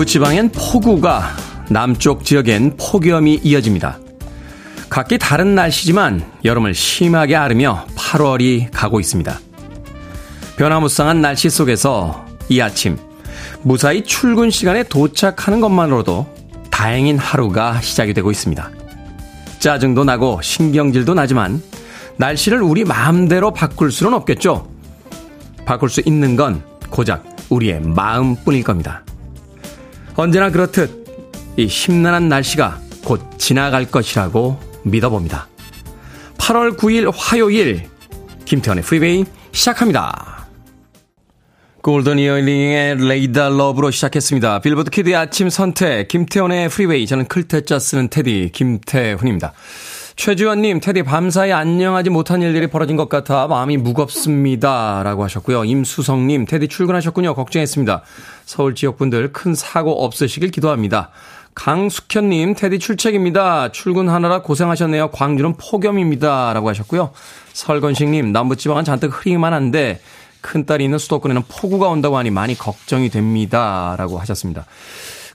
중부지방엔 폭우가, 남쪽 지역엔 폭염이 이어집니다. 각기 다른 날씨지만 여름을 심하게 앓으며 8월이 가고 있습니다. 변화무쌍한 날씨 속에서 이 아침 무사히 출근 시간에 도착하는 것만으로도 다행인 하루가 시작이 되고 있습니다. 짜증도 나고 신경질도 나지만 날씨를 우리 마음대로 바꿀 수는 없겠죠. 바꿀 수 있는 건 고작 우리의 마음뿐일 겁니다. 언제나 그렇듯 이 심란한 날씨가 곧 지나갈 것이라고 믿어봅니다. 8월 9일 화요일 김태훈의 프리웨이 시작합니다. 골든 이어링의 Radar Love로 시작했습니다. 빌보드 kid의 아침 선택 김태훈의 프리웨이 저는 클 태 자 쓰는 테디 김태훈입니다. 최주연님, 테디 밤사이 안녕하지 못한 일들이 벌어진 것 같아 마음이 무겁습니다. 라고 하셨고요. 임수성님, 테디 출근하셨군요. 걱정했습니다. 서울 지역분들 큰 사고 없으시길 기도합니다. 강숙현님, 테디 출첵입니다. 출근하느라 고생하셨네요. 광주는 폭염입니다. 라고 하셨고요. 설건식님, 남부지방은 잔뜩 흐리기만 한데, 큰딸이 있는 수도권에는 폭우가 온다고 하니 많이 걱정이 됩니다. 라고 하셨습니다.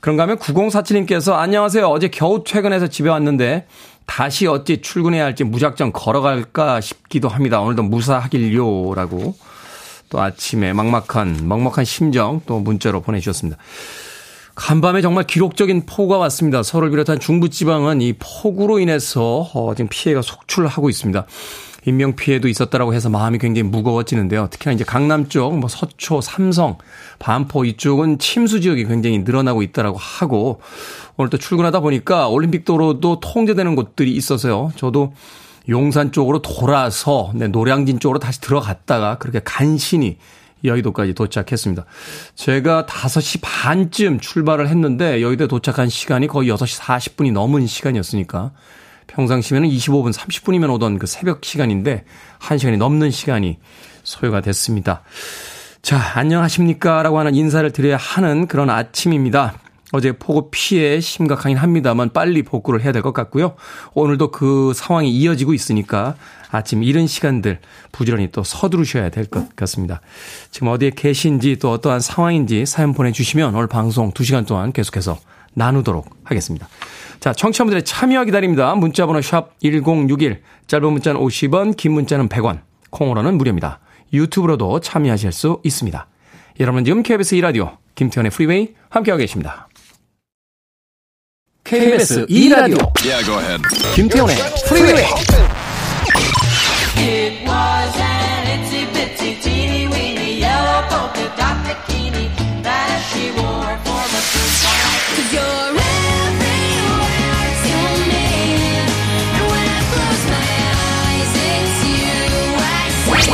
그런가 하면 9047님께서 안녕하세요. 어제 겨우 퇴근해서 집에 왔는데 다시 어찌 출근해야 할지 무작정 걸어갈까 싶기도 합니다. 오늘도 무사하길요. 라고 또 아침에 막막한, 먹먹한 심정 또 문자로 보내주셨습니다. 간밤에 정말 기록적인 폭우가 왔습니다. 서울을 비롯한 중부지방은 이 폭우로 인해서 어, 지금 피해가 속출하고 있습니다. 인명 피해도 있었다라고 해서 마음이 굉장히 무거워지는데요. 특히나 이제 강남 쪽, 뭐 서초, 삼성, 반포 이쪽은 침수 지역이 굉장히 늘어나고 있다라고 하고 오늘 또 출근하다 보니까 올림픽 도로도 통제되는 곳들이 있어서요. 저도 용산 쪽으로 돌아서 네, 노량진 쪽으로 다시 들어갔다가 그렇게 간신히 여의도까지 도착했습니다. 제가 5시 반쯤 출발을 했는데 여의도에 도착한 시간이 거의 6시 40분이 넘은 시간이었으니까 평상시면은 25분, 30분이면 오던 그 새벽 시간인데 1시간이 넘는 시간이 소요가 됐습니다. 자, 안녕하십니까? 라고 하는 인사를 드려야 하는 그런 아침입니다. 어제 폭우 피해 심각하긴 합니다만 빨리 복구를 해야 될 것 같고요. 오늘도 그 상황이 이어지고 있으니까 아침 이른 시간들 부지런히 또 서두르셔야 될 것 같습니다. 지금 어디에 계신지 또 어떠한 상황인지 사연 보내주시면 오늘 방송 2시간 동안 계속해서 나누도록 하겠습니다. 자, 청취자분들의 참여 기다립니다. 문자번호 샵 1061, 짧은 문자는 50원, 긴 문자는 100원, 콩으로는 무료입니다. 유튜브로도 참여하실 수 있습니다. 여러분 지금 KBS 2라디오 김태현의 프리웨이 함께하고 계십니다. KBS 2라디오 yeah, 김태현의 프리웨이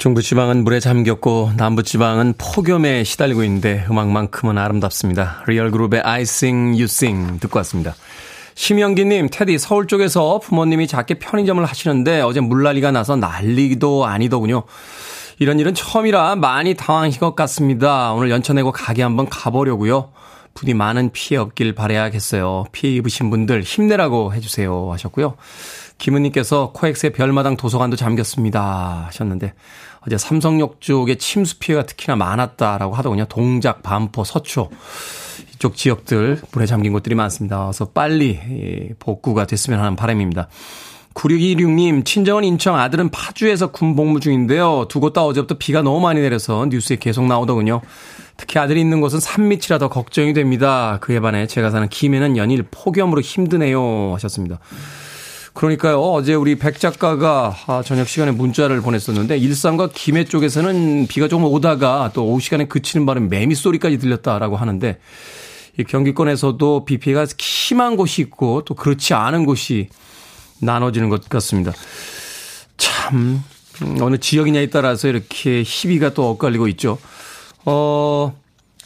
중부지방은 물에 잠겼고 남부지방은 폭염에 시달리고 있는데 음악만큼은 아름답습니다. 리얼그룹의 I Sing You Sing 듣고 왔습니다. 심영기님, 테디 서울 쪽에서 부모님이 작게 편의점을 하시는데 어제 물난리가 나서 난리도 아니더군요. 이런 일은 처음이라 많이 당황하신 것 같습니다. 오늘 연차 내고 가게 한번 가보려고요. 부디 많은 피해 없길 바라야겠어요. 피해 입으신 분들 힘내라고 해주세요 하셨고요. 김은님께서 코엑스의 별마당 도서관도 잠겼습니다 하셨는데 어제 삼성역 쪽에 침수 피해가 특히나 많았다라고 하더군요. 동작, 반포, 서초 이쪽 지역들 물에 잠긴 곳들이 많습니다. 그래서 빨리 복구가 됐으면 하는 바람입니다. 9626님, 친정은 인천, 아들은 파주에서 군 복무 중인데요. 두 곳 다 어제부터 비가 너무 많이 내려서 뉴스에 계속 나오더군요. 특히 아들이 있는 곳은 산밑이라 더 걱정이 됩니다. 그에 반해 제가 사는 김해는 연일 폭염으로 힘드네요. 하셨습니다. 그러니까요. 어제 우리 백 작가가 아, 저녁 시간에 문자를 보냈었는데 일산과 김해 쪽에서는 비가 조금 오다가 또 오후 시간에 그치는 바람에 매미 소리까지 들렸다라고 하는데 이 경기권에서도 비 피해가 심한 곳이 있고 또 그렇지 않은 곳이 나눠지는 것 같습니다. 참 어느 지역이냐에 따라서 이렇게 희비가 또 엇갈리고 있죠. 어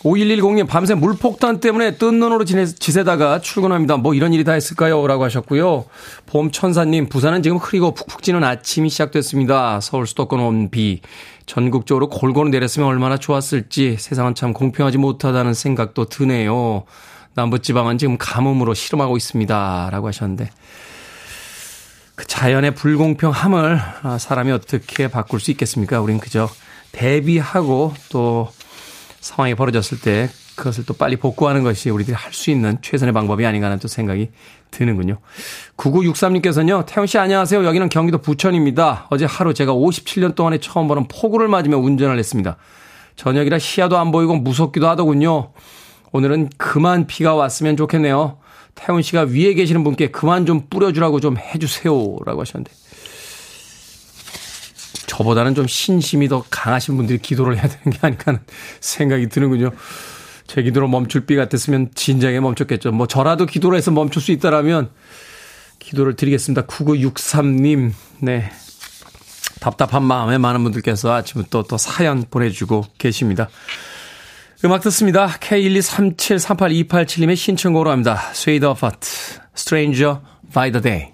5110님, 밤새 물폭탄 때문에 뜬 눈으로 지새다가 출근합니다. 뭐 이런 일이 다 있을까요? 라고 하셨고요. 봄천사님, 부산은 지금 흐리고 푹푹 지는 아침이 시작됐습니다. 서울 수도권 온 비. 전국적으로 골고루 내렸으면 얼마나 좋았을지 세상은 참 공평하지 못하다는 생각도 드네요. 남부지방은 지금 가뭄으로 실험하고 있습니다. 라고 하셨는데. 그 자연의 불공평함을 아, 사람이 어떻게 바꿀 수 있겠습니까? 우린 그저 대비하고 또 상황이 벌어졌을 때 그것을 또 빨리 복구하는 것이 우리들이 할 수 있는 최선의 방법이 아닌가 하는 또 생각이 드는군요. 9963님께서는요, 태훈 씨 안녕하세요. 여기는 경기도 부천입니다. 어제 하루 제가 57년 동안에 처음 보는 폭우를 맞으며 운전을 했습니다. 저녁이라 시야도 안 보이고 무섭기도 하더군요. 오늘은 그만 비가 왔으면 좋겠네요. 태훈 씨가 위에 계시는 분께 그만 좀 뿌려주라고 좀 해주세요. 라고 하셨는데. 저보다는 좀 신심이 더 강하신 분들이 기도를 해야 되는 게 아닐까 하는 생각이 드는군요. 제 기도로 멈출 비 같았으면 진작에 멈췄겠죠. 뭐 저라도 기도를 해서 멈출 수 있다라면 기도를 드리겠습니다. 9963님, 네. 답답한 마음에 많은 분들께서 아침부터 또 사연 보내주고 계십니다. 음악 듣습니다. K123738287님의 신청곡으로 합니다. 스웨이더 파트, Stranger by the Day.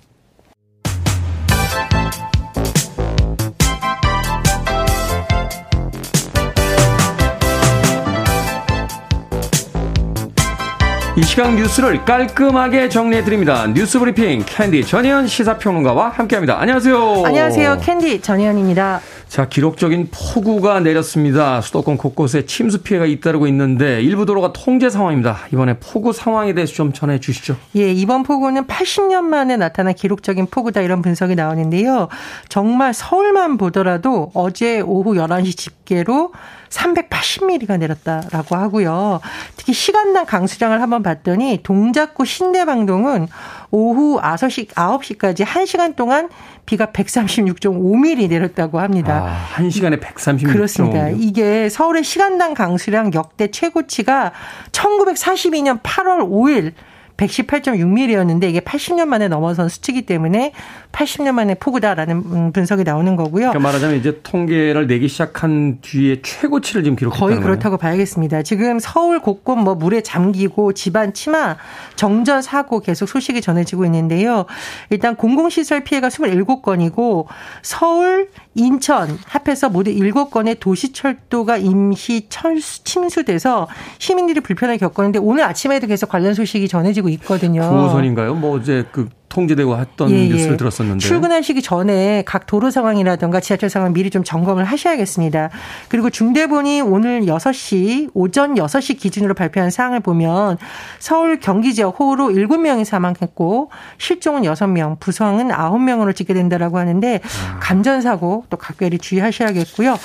이 시각 뉴스를 깔끔하게 정리해드립니다. 뉴스 브리핑 캔디 전혜연 시사평론가와 함께합니다. 안녕하세요. 안녕하세요. 캔디 전혜연입니다. 자, 기록적인 폭우가 내렸습니다. 수도권 곳곳에 침수 피해가 잇따르고 있는데 일부 도로가 통제 상황입니다. 이번에 폭우 상황에 대해서 좀 전해 주시죠. 예, 이번 폭우는 80년 만에 나타난 기록적인 폭우다 이런 분석이 나오는데요. 정말 서울만 보더라도 어제 오후 11시 집계로 380mm가 내렸다라고 하고요. 특히 시간당 강수량을 한번 봤더니 동작구 신대방동은 오후 9시, 9시까지 1시간 동안 비가 136.5mm 내렸다고 합니다. 아, 1시간에 136. 그렇습니다. 이게 서울의 시간당 강수량 역대 최고치가 1942년 8월 5일 118.6mm였는데 이게 80년 만에 넘어선 수치이기 때문에 80년 만에 폭우다라는 음, 분석이 나오는 거고요. 그러니까 말하자면 이제 통계를 내기 시작한 뒤에 최고치를 지금 기록했다는 거의 그렇다고 거예요. 봐야겠습니다. 지금 서울 곳곳 뭐 물에 잠기고 집안 치마, 정전 사고 계속 소식이 전해지고 있는데요. 일단 공공시설 피해가 27건이고 서울, 인천 합해서 모두 7건의 도시철도가 임시 철수, 침수돼서 시민들이 불편을 겪었는데 오늘 아침에도 계속 관련 소식이 전해지고 있거든요. 9호선인가요? 뭐 어제 그 통제되고 했던 예, 예. 뉴스를 들었었는데 출근하시기 전에 각 도로 상황이라든가 지하철 상황 미리 좀 점검을 하셔야겠습니다. 그리고 중대본이 오늘 6시 오전 6시 기준으로 발표한 사항을 보면 서울 경기 지역 호우로 7명이 사망했고 실종은 6명, 부상은 9명으로 찍게 된다라고 하는데 아. 감전 사고 또 각별히 주의하셔야겠고요.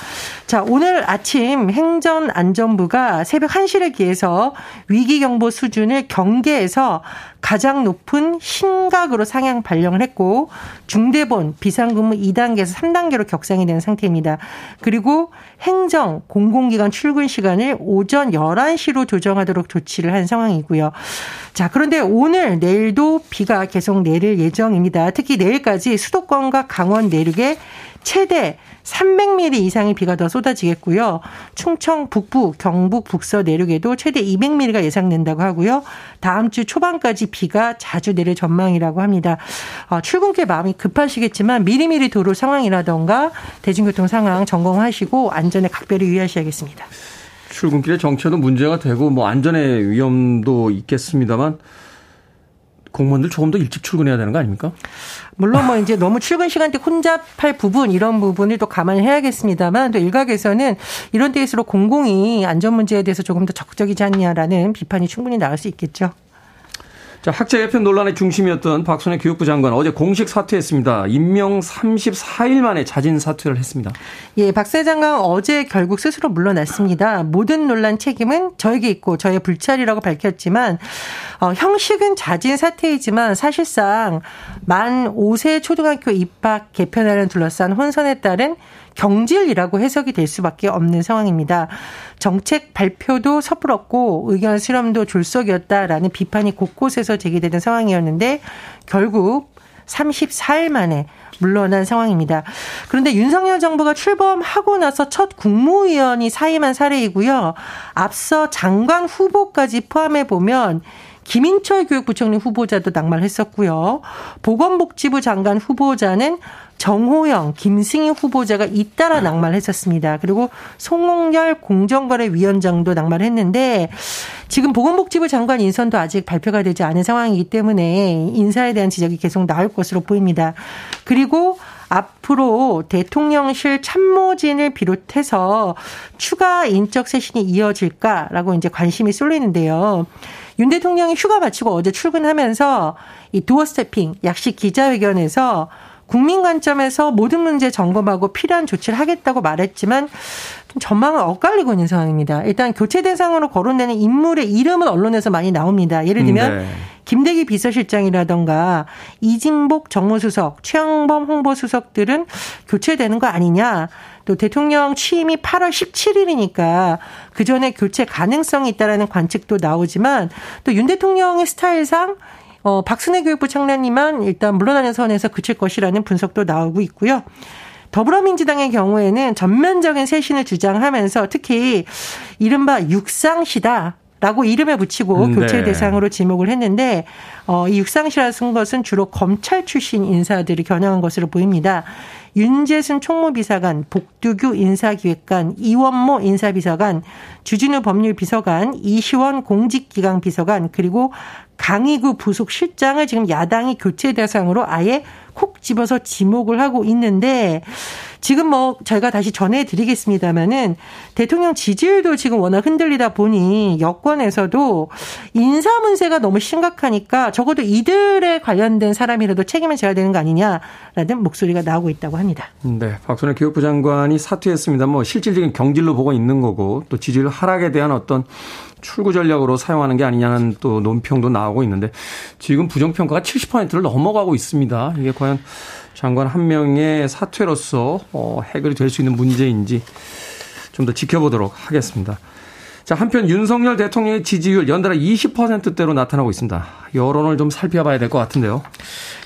자, 오늘 아침 행정안전부가 새벽 1시를 기해서 위기 경보 수준을 경계에서 가장 높은 심각 으로 상향 발령을 했고 중대본 비상근무 2단계에서 3단계로 격상이 된 상태입니다. 그리고 행정 공공기관 출근 시간을 오전 11시로 조정하도록 조치를 한 상황이고요. 자, 그런데 오늘 내일도 비가 계속 내릴 예정입니다. 특히 내일까지 수도권과 강원 내륙에 최대 300mm 이상의 비가 더 쏟아지겠고요. 충청 북부, 경북 북서 내륙에도 최대 200mm가 예상된다고 하고요. 다음 주 초반까지 비가 자주 내릴 전망이라고 합니다. 어, 출근길 마음이 급하시겠지만 미리미리 도로 상황이라던가 대중교통 상황 점검하시고 안전에 각별히 유의하셔야겠습니다. 출근길에 정체도 문제가 되고 뭐 안전의 위험도 있겠습니다만 공무원들 조금 더 일찍 출근해야 되는 거 아닙니까? 물론 뭐 이제 너무 출근 시간대 혼잡할 부분 이런 부분을 또 감안해야겠습니다만 또 일각에서는 이런 데일수록 공공이 안전 문제에 대해서 조금 더 적극적이지 않냐라는 비판이 충분히 나올 수 있겠죠. 자, 학자 개편 논란의 중심이었던 박순애 교육부 장관 어제 공식 사퇴했습니다. 임명 34일 만에 자진 사퇴를 했습니다. 예, 박세 장관 어제 결국 스스로 물러났습니다. 모든 논란 책임은 저에게 있고 저의 불찰이라고 밝혔지만 어, 형식은 자진 사퇴이지만 사실상 만 5세 초등학교 입학 개편안을 둘러싼 혼선에 따른 경질이라고 해석이 될 수밖에 없는 상황입니다. 정책 발표도 섣불었고 의견 수렴도 졸속이었다라는 비판이 곳곳에서 제기되는 상황이었는데 결국 34일 만에 물러난 상황입니다. 그런데 윤석열 정부가 출범하고 나서 첫 국무위원이 사임한 사례이고요. 앞서 장관 후보까지 포함해 보면 김인철 교육부총리 후보자도 낙마했었고요. 보건복지부 장관 후보자는 정호영, 김승희 후보자가 잇따라 낙마를 했었습니다. 그리고 송홍열 공정거래위원장도 낙마를 했는데 지금 보건복지부 장관 인선도 아직 발표가 되지 않은 상황이기 때문에 인사에 대한 지적이 계속 나올 것으로 보입니다. 그리고 앞으로 대통령실 참모진을 비롯해서 추가 인적 쇄신이 이어질까라고 이제 관심이 쏠리는데요. 윤 대통령이 휴가 마치고 어제 출근하면서 이 도어 스태핑 약식 기자회견에서 국민 관점에서 모든 문제 점검하고 필요한 조치를 하겠다고 말했지만 전망은 엇갈리고 있는 상황입니다. 일단 교체 대상으로 거론되는 인물의 이름은 언론에서 많이 나옵니다. 예를 들면 네. 김대기 비서실장이라던가 이진복 정무수석, 최영범 홍보수석들은 교체되는 거 아니냐. 또 대통령 취임이 8월 17일이니까 그 전에 교체 가능성이 있다라는 관측도 나오지만 또 윤 대통령의 스타일상 어, 박순애 교육부 청년님만 일단 물러나는 선에서 그칠 것이라는 분석도 나오고 있고요. 더불어민주당의 경우에는 전면적인 쇄신을 주장하면서 특히 이른바 육상시다. 라고 이름을 붙이고 음, 교체 네. 대상으로 지목을 했는데 어, 이 육상시라 쓴 것은 주로 검찰 출신 인사들이 겨냥한 것으로 보입니다. 윤재순 총무비서관, 복두규 인사기획관, 이원모 인사비서관, 주진우 법률비서관, 이시원 공직기강비서관, 그리고 강희구 부속 실장을 지금 야당이 교체 대상으로 아예 콕 집어서 지목을 하고 있는데 지금 뭐 저희가 다시 전해드리겠습니다마는 대통령 지지율도 지금 워낙 흔들리다 보니 여권에서도 인사 문제가 너무 심각하니까 적어도 이들에 관련된 사람이라도 책임을 져야 되는 거 아니냐라는 목소리가 나오고 있다고 합니다. 네, 박순애 교육부 장관이 사퇴했습니다. 뭐 실질적인 경질로 보고 있는 거고 또 지지율 하락에 대한 어떤 출구 전략으로 사용하는 게 아니냐는 또 논평도 나오고 있는데 지금 부정평가가 70%를 넘어가고 있습니다. 이게 과연 장관 한 명의 사퇴로서 어, 해결이 될 수 있는 문제인지 좀 더 지켜보도록 하겠습니다. 자, 한편 윤석열 대통령의 지지율 연달아 20%대로 나타나고 있습니다. 여론을 좀 살펴봐야 될 것 같은데요.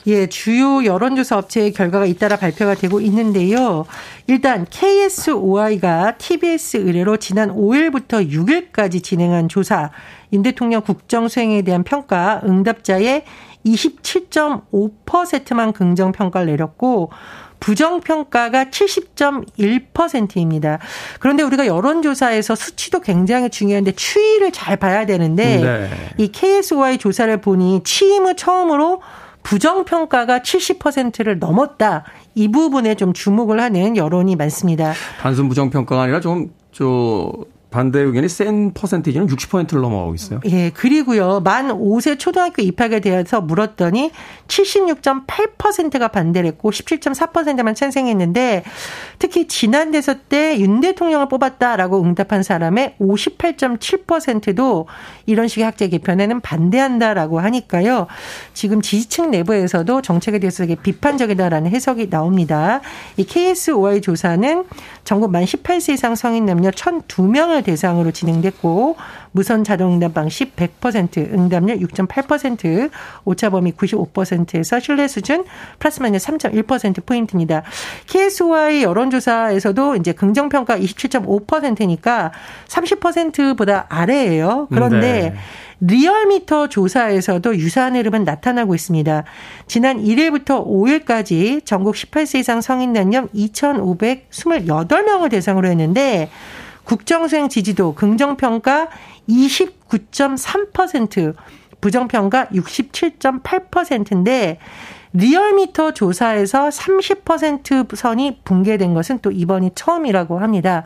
예, 주요 여론조사 업체의 결과가 잇따라 발표가 되고 있는데요. 일단 KSOI가 TBS 의뢰로 지난 5일부터 6일까지 진행한 조사, 윤 대통령 국정 수행에 대한 평가 응답자의 27.5%만 긍정 평가를 내렸고 부정평가가 70.1%입니다. 그런데 우리가 여론조사에서 수치도 굉장히 중요한데 추이를 잘 봐야 되는데 네. 이 KSY 조사를 보니 취임 후 처음으로 부정평가가 70%를 넘었다. 이 부분에 좀 주목을 하는 여론이 많습니다. 단순 부정평가가 아니라 좀, 저, 반대 의견이 센 퍼센티지는 60%를 넘어가고 있어요. 예, 그리고요. 만 5세 초등학교 입학에 대해서 물었더니 76.8%가 반대를 했고 17.4%만 찬성했는데 특히 지난 대선 때 윤 대통령을 뽑았다라고 응답한 사람의 58.7%도 이런 식의 학제 개편에는 반대한다라고 하니까요. 지금 지지층 내부에서도 정책에 대해서 되게 비판적이다라는 해석이 나옵니다. 이 KSOI 조사는 전국 만 18세 이상 성인 남녀 1,002명을 대상으로 진행됐고 무선 자동 응답 방식 100%, 응답률 6.8%, 오차 범위 95%에서 신뢰 수준 플러스 마이너스 3.1% 포인트입니다. KSY 여론조사에서도 이제 긍정 평가 27.5%니까 30%보다 아래예요. 그런데 네. 리얼미터 조사에서도 유사한 흐름은 나타나고 있습니다. 지난 1일부터 5일까지 전국 18세 이상 성인 남녀 2,528명을 대상으로 했는데 국정수행 지지도 긍정평가 29.3%, 부정평가 67.8%인데 리얼미터 조사에서 30% 선이 붕괴된 것은 또 이번이 처음이라고 합니다.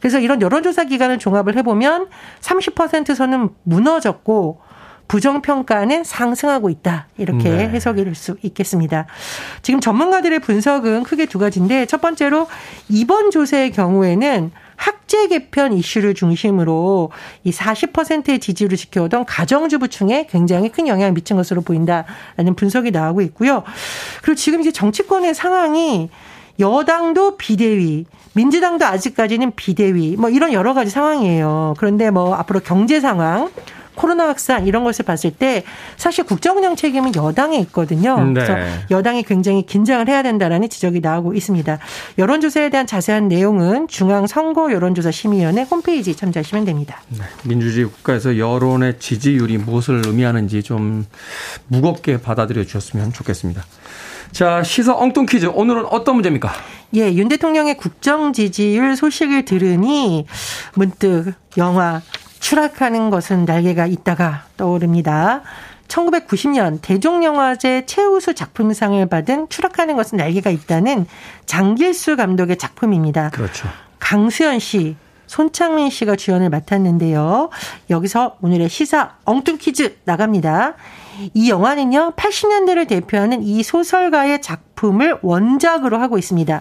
그래서 이런 여론조사 기간을 종합을 해보면 30% 선은 무너졌고 부정평가는 상승하고 있다. 이렇게 네. 해석이 될 수 있겠습니다. 지금 전문가들의 분석은 크게 두 가지인데 첫 번째로 이번 조사의 경우에는 학제 개편 이슈를 중심으로 이 40%의 지지를 지켜오던 가정주부층에 굉장히 큰 영향을 미친 것으로 보인다라는 분석이 나오고 있고요. 그리고 지금 이제 정치권의 상황이 여당도 비대위, 민주당도 아직까지는 비대위, 뭐 이런 여러 가지 상황이에요. 그런데 뭐 앞으로 경제 상황, 코로나 확산 이런 것을 봤을 때 사실 국정 운영 책임은 여당에 있거든요. 네. 그래서 여당이 굉장히 긴장을 해야 된다라는 지적이 나오고 있습니다. 여론조사에 대한 자세한 내용은 중앙 선거 여론조사 심의위원회 홈페이지 참조하시면 됩니다. 네. 민주주의 국가에서 여론의 지지율이 무엇을 의미하는지 좀 무겁게 받아들여 주셨으면 좋겠습니다. 자, 시사 엉뚱 퀴즈. 오늘은 어떤 문제입니까? 예, 윤 대통령의 국정 지지율 소식을 들으니 문득 영화 추락하는 것은 날개가 있다가 떠오릅니다. 1990년 대종영화제 최우수 작품상을 받은 추락하는 것은 날개가 있다는 장길수 감독의 작품입니다. 그렇죠. 강수연 씨, 손창민 씨가 주연을 맡았는데요. 여기서 오늘의 시사 엉뚱 퀴즈 나갑니다. 이 영화는요, 80년대를 대표하는 이 소설가의 작품을 원작으로 하고 있습니다.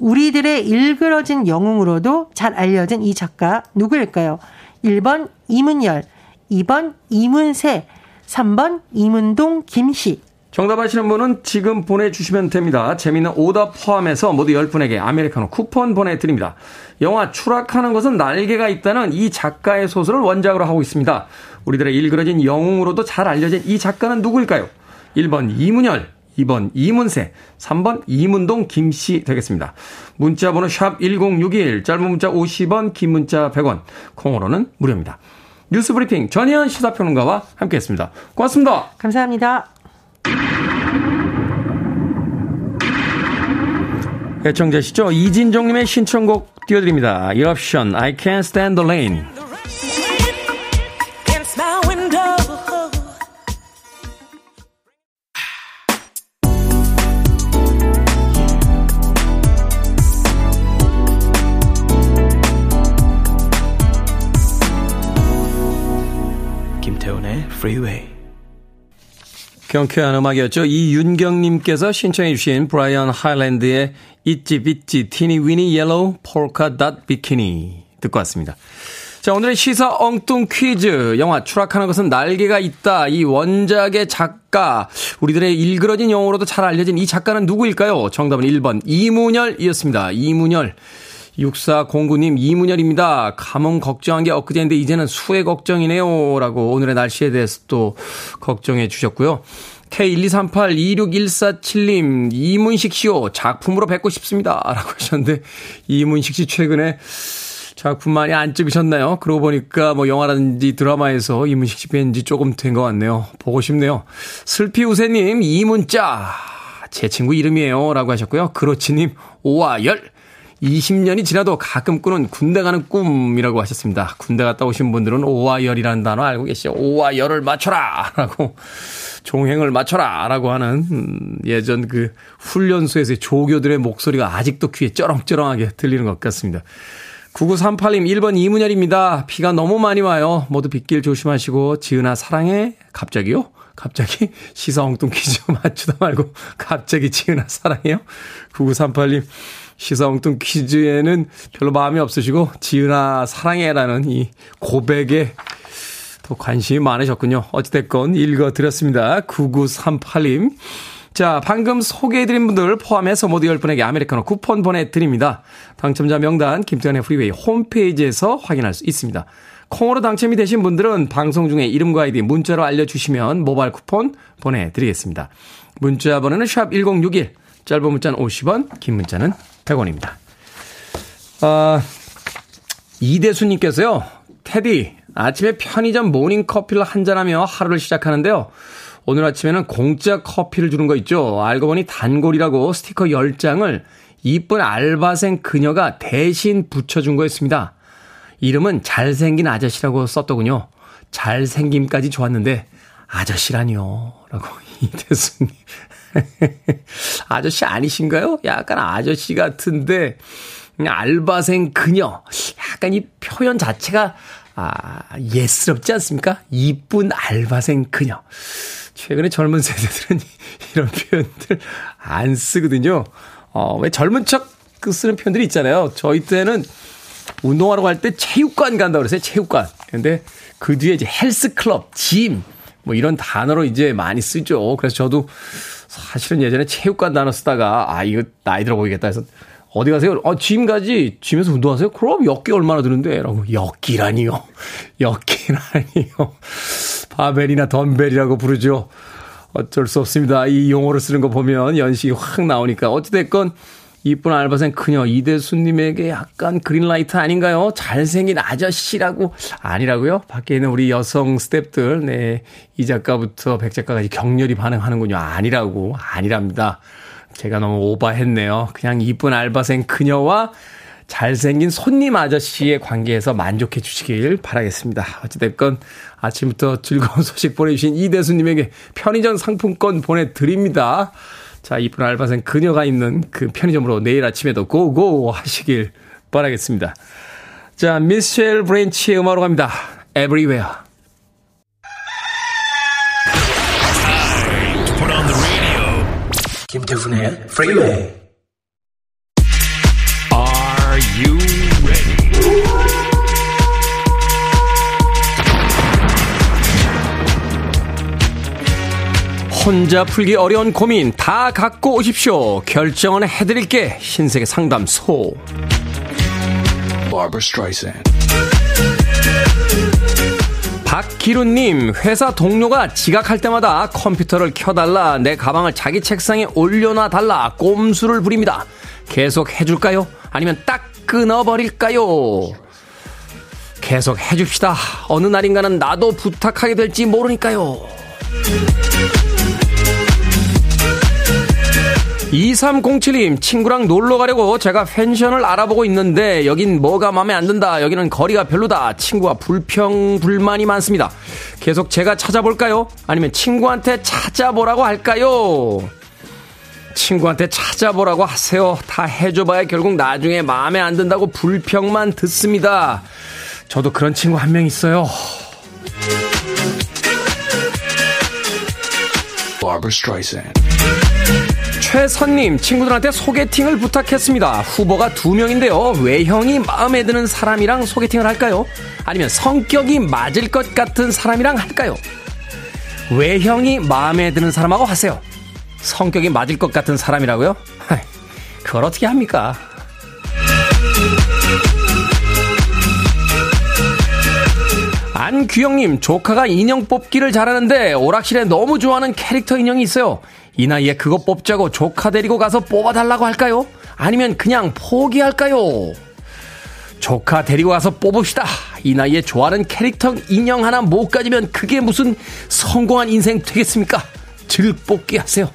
우리들의 일그러진 영웅으로도 잘 알려진 이 작가 누구일까요? 1번 이문열, 2번 이문세, 3번 이문동 김씨. 정답 아시는 분은 지금 보내주시면 됩니다. 재미있는 오답 포함해서 모두 10분에게 아메리카노 쿠폰 보내드립니다. 영화 추락하는 것은 날개가 있다는 이 작가의 소설을 원작으로 하고 있습니다. 우리들의 일그러진 영웅으로도 잘 알려진 이 작가는 누구일까요? 1번 이문열, 2번 이문세, 3번 이문동 김씨 되겠습니다. 문자 번호 샵 1061, 짧은 문자 50원, 긴 문자 100원, 콩으로는 무료입니다. 뉴스 브리핑 전혜연 시사평론가와 함께했습니다. 고맙습니다. 감사합니다. 애청자시죠? 이진종님의 신청곡 띄워드립니다. Eruption, I Can't Stand the Rain. Freeway. 경쾌한 음악이었죠. 이윤경님께서 신청해 주신 브라이언 하일랜드의 Itsy Bitsy Teenie Weenie Yellow Polka Dot Bikini 듣고 왔습니다. 자, 오늘의 시사 엉뚱 퀴즈. 영화 추락하는 것은 날개가 있다. 이 원작의 작가, 우리들의 일그러진 영웅으로도 잘 알려진 이 작가는 누구일까요? 정답은 1번 이문열이었습니다. 이문열. 6409님, 이문열입니다. 가뭄 걱정한 게 엊그제인데 이제는 수해 걱정이네요. 라고 오늘의 날씨에 대해서 또 걱정해 주셨고요. K123826147님, 이문식 씨요. 작품으로 뵙고 싶습니다. 라고 하셨는데, 이문식 씨 최근에 작품 많이 안 찍으셨나요? 그러고 보니까 뭐 영화라든지 드라마에서 이문식 씨 뵌지 조금 된 것 같네요. 보고 싶네요. 슬피 우세님, 이문자. 제 친구 이름이에요. 라고 하셨고요. 그렇지님, 오와열. 20년이 지나도 가끔 꾸는 군대 가는 꿈이라고 하셨습니다. 군대 갔다 오신 분들은 오와 열이라는 단어 알고 계시죠? 오와 열을 맞춰라! 라고, 종행을 맞춰라! 라고 하는, 음, 예전 그 훈련소에서의 조교들의 목소리가 아직도 귀에 쩌렁쩌렁하게 들리는 것 같습니다. 9938님 1번 이문열입니다. 비가 너무 많이 와요. 모두 빗길 조심하시고, 지은아 사랑해? 갑자기요? 갑자기 시사 엉뚱 퀴즈 맞추다 말고 갑자기 지은아 사랑해요? 9938님 시사 엉뚱 퀴즈에는 별로 마음이 없으시고 지은아 사랑해라는 이 고백에 더 관심이 많으셨군요. 어찌됐건 읽어드렸습니다. 9938님. 자, 방금 소개해드린 분들 포함해서 모두 10분에게 아메리카노 쿠폰 보내드립니다. 당첨자 명단 김태훈의 프리웨이 홈페이지에서 확인할 수 있습니다. 콩으로 당첨이 되신 분들은 방송 중에 이름과 아이디 문자로 알려주시면 모바일 쿠폰 보내드리겠습니다. 문자 번호는 샵 1061, 짧은 문자는 50원, 긴 문자는 100원입니다. 아, 이대수님께서요, 테디, 아침에 편의점 모닝 커피를 한잔하며 하루를 시작하는데요. 오늘 아침에는 공짜 커피를 주는 거 있죠. 알고 보니 단골이라고 스티커 10장을 이쁜 알바생 그녀가 대신 붙여준 거였습니다. 이름은 잘생긴 아저씨라고 썼더군요. 잘생김까지 좋았는데, 아저씨라니요. 라고 이대수님. 아저씨 아니신가요? 약간 아저씨 같은데, 알바생 그녀. 약간 이 표현 자체가, 아, 예스럽지 않습니까? 이쁜 알바생 그녀. 최근에 젊은 세대들은 이런 표현들 안 쓰거든요. 어, 왜 젊은 척그 쓰는 표현들이 있잖아요. 저희 때는 운동하러 갈 때 체육관 간다고 그랬어요. 체육관. 근데 그 뒤에 이제 헬스클럽, 짐, 뭐 이런 단어로 이제 많이 쓰죠. 그래서 저도 사실은 예전에 체육관 단어 쓰다가 아 이거 나이 들어 보이겠다 해서 어디 가세요? 어, 짐 가지. 짐에서 운동하세요? 그럼 역기 얼마나 드는데? 라고, 역기라니요. 역기라니요. 바벨이나 덤벨이라고 부르죠. 어쩔 수 없습니다. 이 용어를 쓰는 거 보면 연식이 확 나오니까. 어찌됐건 이쁜 알바생 그녀 이대수님에게 약간 그린라이트 아닌가요? 잘생긴 아저씨라고 아니라고요? 밖에 있는 우리 여성 스탭들 네, 이 작가부터 백 작가까지 격렬히 반응하는군요. 아니라고 아니랍니다. 제가 너무 오바했네요. 그냥 이쁜 알바생 그녀와 잘생긴 손님 아저씨의 관계에서 만족해 주시길 바라겠습니다. 어찌됐건 아침부터 즐거운 소식 보내주신 이대수님에게 편의점 상품권 보내드립니다. 자, 이쁜 알바생 그녀가 있는 그 편의점으로 내일 아침에도 고고 하시길 바라겠습니다. 자, 미셸 브랜치의 음악으로 갑니다. Everywhere. 김태훈의 프리웨이 Are you 혼자 풀기 어려운 고민 다 갖고 오십시오. 결정은 해드릴게. 신세계 상담소. 박기루님, 회사 동료가 지각할 때마다 컴퓨터를 켜달라, 내 가방을 자기 책상에 올려놔 달라, 꼼수를 부립니다. 계속 해줄까요? 아니면 딱 끊어버릴까요? 계속 해줍시다. 어느 날인가는 나도 부탁하게 될지 모르니까요. 2307님, 친구랑 놀러 가려고 제가 펜션을 알아보고 있는데, 여긴 뭐가 마음에 안 든다. 여기는 거리가 별로다. 친구와 불평, 불만이 많습니다. 계속 제가 찾아볼까요? 아니면 친구한테 찾아보라고 할까요? 친구한테 찾아보라고 하세요. 다 해줘봐야 결국 나중에 마음에 안 든다고 불평만 듣습니다. 저도 그런 친구 한 명 있어요. 최선님, 친구들한테 소개팅을 부탁했습니다. 후보가 두 명인데요. 외형이 마음에 드는 사람이랑 소개팅을 할까요? 아니면 성격이 맞을 것 같은 사람이랑 할까요? 외형이 마음에 드는 사람하고 하세요. 성격이 맞을 것 같은 사람이라고요? 그걸 어떻게 합니까? 안규영님, 조카가 인형 뽑기를 잘하는데 오락실에 너무 좋아하는 캐릭터 인형이 있어요. 이 나이에 그거 뽑자고 조카 데리고 가서 뽑아달라고 할까요? 아니면 그냥 포기할까요? 조카 데리고 가서 뽑읍시다. 이 나이에 좋아하는 캐릭터 인형 하나 못 가지면 그게 무슨 성공한 인생 되겠습니까? 질 뽑기 하세요.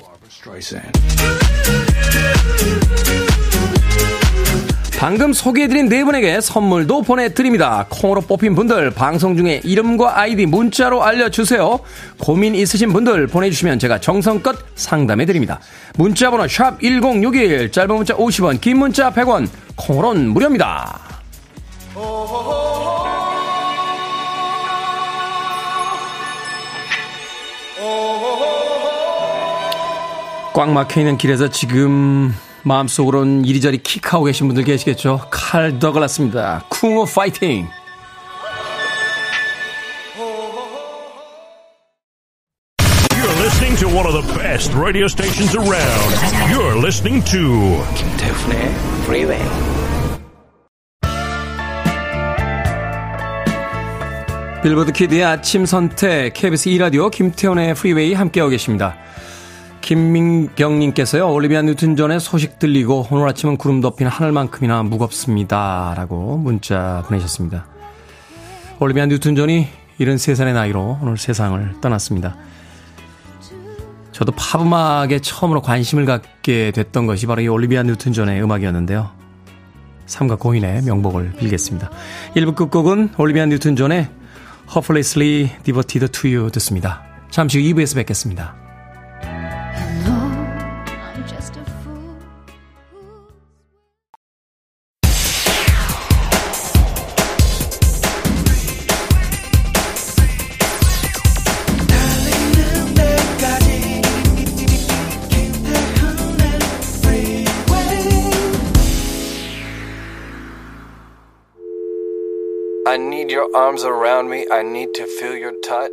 방금 소개해드린 네 분에게 선물도 보내드립니다. 콩으로 뽑힌 분들 방송 중에 이름과 아이디 문자로 알려주세요. 고민 있으신 분들 보내주시면 제가 정성껏 상담해드립니다. 문자번호 샵1061 짧은 문자 50원 긴 문자 100원 콩으로는 무료입니다. 꽉 막혀있는 길에서 지금 마음속으론 이리저리 킥하고 계신 분들 계시겠죠. 칼 더글라스입니다. 쿵어 파이팅! listening to one of the best radio stations around. You're listening to 김태훈의 Freeway. 빌보드 kid의 아침 선택 KBS 2라디오 김태훈의 Freeway 함께하고 계십니다. 김민경님께서요, 올리비아 뉴튼 존의 소식 들리고 오늘 아침은 구름 덮인 하늘만큼이나 무겁습니다. 라고 문자 보내셨습니다. 올리비아 뉴튼 존이 73살의 나이로 오늘 세상을 떠났습니다. 저도 팝음악에 처음으로 관심을 갖게 됐던 것이 바로 이 올리비아 뉴튼 전의 음악이었는데요. 삼가 고인의 명복을 빌겠습니다. 1부 끝곡은 올리비아 뉴튼 전의 Hopelessly Devoted to You 듣습니다. 잠시 후 2부에서 뵙겠습니다. Arms around me. I need to feel your touch.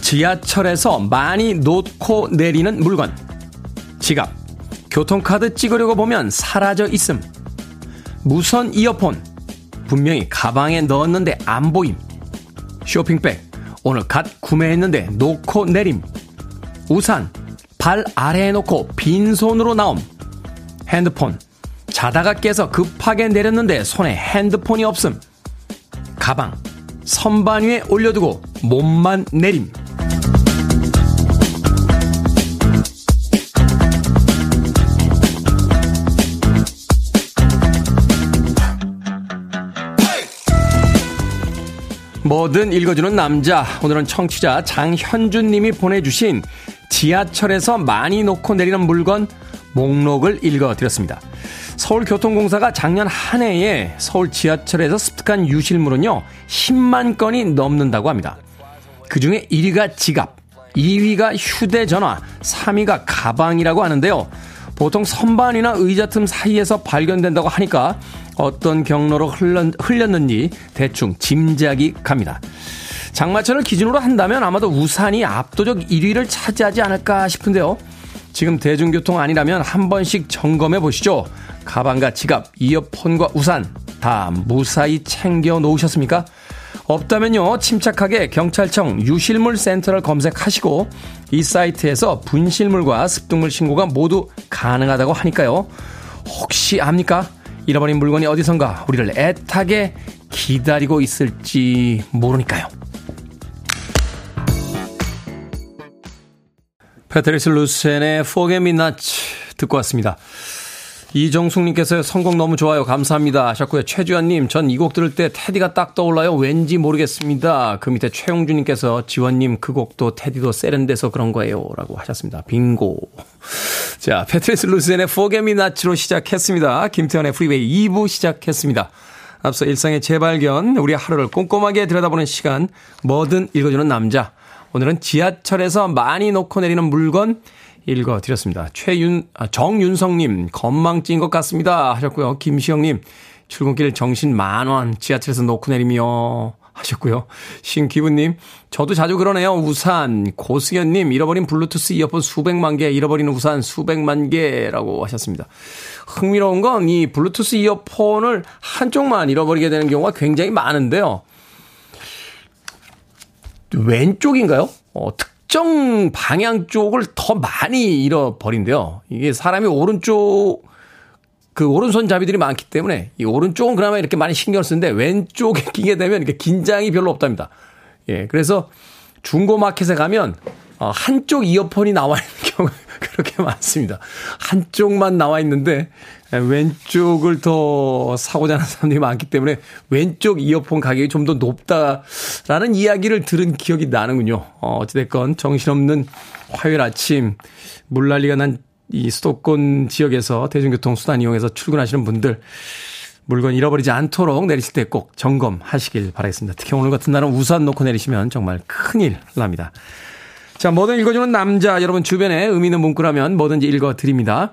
지하철에서 많이 놓고 내리는 물건. 지갑, 교통카드 찍으려고 보면 사라져 있음. 무선 이어폰, 분명히 가방에 넣었는데 안 보임. 쇼핑백, 오늘 갓 구매했는데 놓고 내림. 우산, 발 아래에 놓고 빈손으로 나옴. 핸드폰, 자다가 깨서 급하게 내렸는데 손에 핸드폰이 없음. 가방, 선반 위에 올려두고 몸만 내림. 뭐든 읽어주는 남자. 오늘은 청취자 장현준 님이 보내주신 지하철에서 많이 놓고 내리는 물건 목록을 읽어드렸습니다. 서울교통공사가 작년 한 해에 서울 지하철에서 습득한 유실물은요, 10만 건이 넘는다고 합니다. 그 중에 1위가 지갑, 2위가 휴대전화, 3위가 가방이라고 하는데요. 보통 선반이나 의자 틈 사이에서 발견된다고 하니까 어떤 경로로 흘렸는지 대충 짐작이 갑니다. 장마철을 기준으로 한다면 아마도 우산이 압도적 1위를 차지하지 않을까 싶은데요. 지금 대중교통 아니라면 한 번씩 점검해 보시죠. 가방과 지갑, 이어폰과 우산 다 무사히 챙겨 놓으셨습니까? 없다면요, 침착하게 경찰청 유실물 센터를 검색하시고 이 사이트에서 분실물과 습득물 신고가 모두 가능하다고 하니까요. 혹시 압니까? 잃어버린 물건이 어디선가 우리를 애타게 기다리고 있을지 모르니까요. 페트리스 루센의 Forget Me Not 듣고 왔습니다. 이정숙님께서 선곡 너무 좋아요. 감사합니다. 하셨고요. 최주현님, 전 이 곡 들을 때 테디가 딱 떠올라요. 왠지 모르겠습니다. 그 밑에 최용준님께서 지원님, 그 곡도 테디도 세련돼서 그런 거예요. 라고 하셨습니다. 빙고. 자, 패트리스 루센의 Me Not로 시작했습니다. 김태훈의 프리웨이 2부 시작했습니다. 앞서 일상의 재발견, 우리 하루를 꼼꼼하게 들여다보는 시간, 뭐든 읽어주는 남자. 오늘은 지하철에서 많이 놓고 내리는 물건, 읽어드렸습니다. 최윤, 아, 정윤성님, 건망증인 것 같습니다. 하셨고요. 김시영님, 출근길 정신 만원, 지하철에서 놓고 내리며 하셨고요. 신기부님, 저도 자주 그러네요. 우산, 고승현님, 잃어버린 블루투스 이어폰 수백만 개, 잃어버린 우산 수백만 개라고 하셨습니다. 흥미로운 건 이 블루투스 이어폰을 한쪽만 잃어버리게 되는 경우가 굉장히 많은데요. 왼쪽인가요? 어, 특 특정 방향 쪽을 더 많이 잃어버린대요. 이게 사람이 오른쪽 그 오른손 잡이들이 많기 때문에 이 오른쪽은 그나마 이렇게 많이 신경 쓰는데 왼쪽에 끼게 되면 이렇게 긴장이 별로 없답니다. 예, 그래서 중고 마켓에 가면 어, 한쪽 이어폰이 나와 있는 경우가 그렇게 많습니다. 한쪽만 나와 있는데 왼쪽을 더 사고자 하는 사람들이 많기 때문에 왼쪽 이어폰 가격이 좀 더 높다라는 이야기를 들은 기억이 나는군요. 어, 어찌됐건 정신없는 화요일 아침 물난리가 난 이 수도권 지역에서 대중교통 수단 이용해서 출근하시는 분들 물건 잃어버리지 않도록 내리실 때 꼭 점검하시길 바라겠습니다. 특히 오늘 같은 날은 우산 놓고 내리시면 정말 큰일 납니다. 자, 뭐든 읽어주는 남자 여러분 주변에 의미 있는 문구라면 뭐든지 읽어드립니다.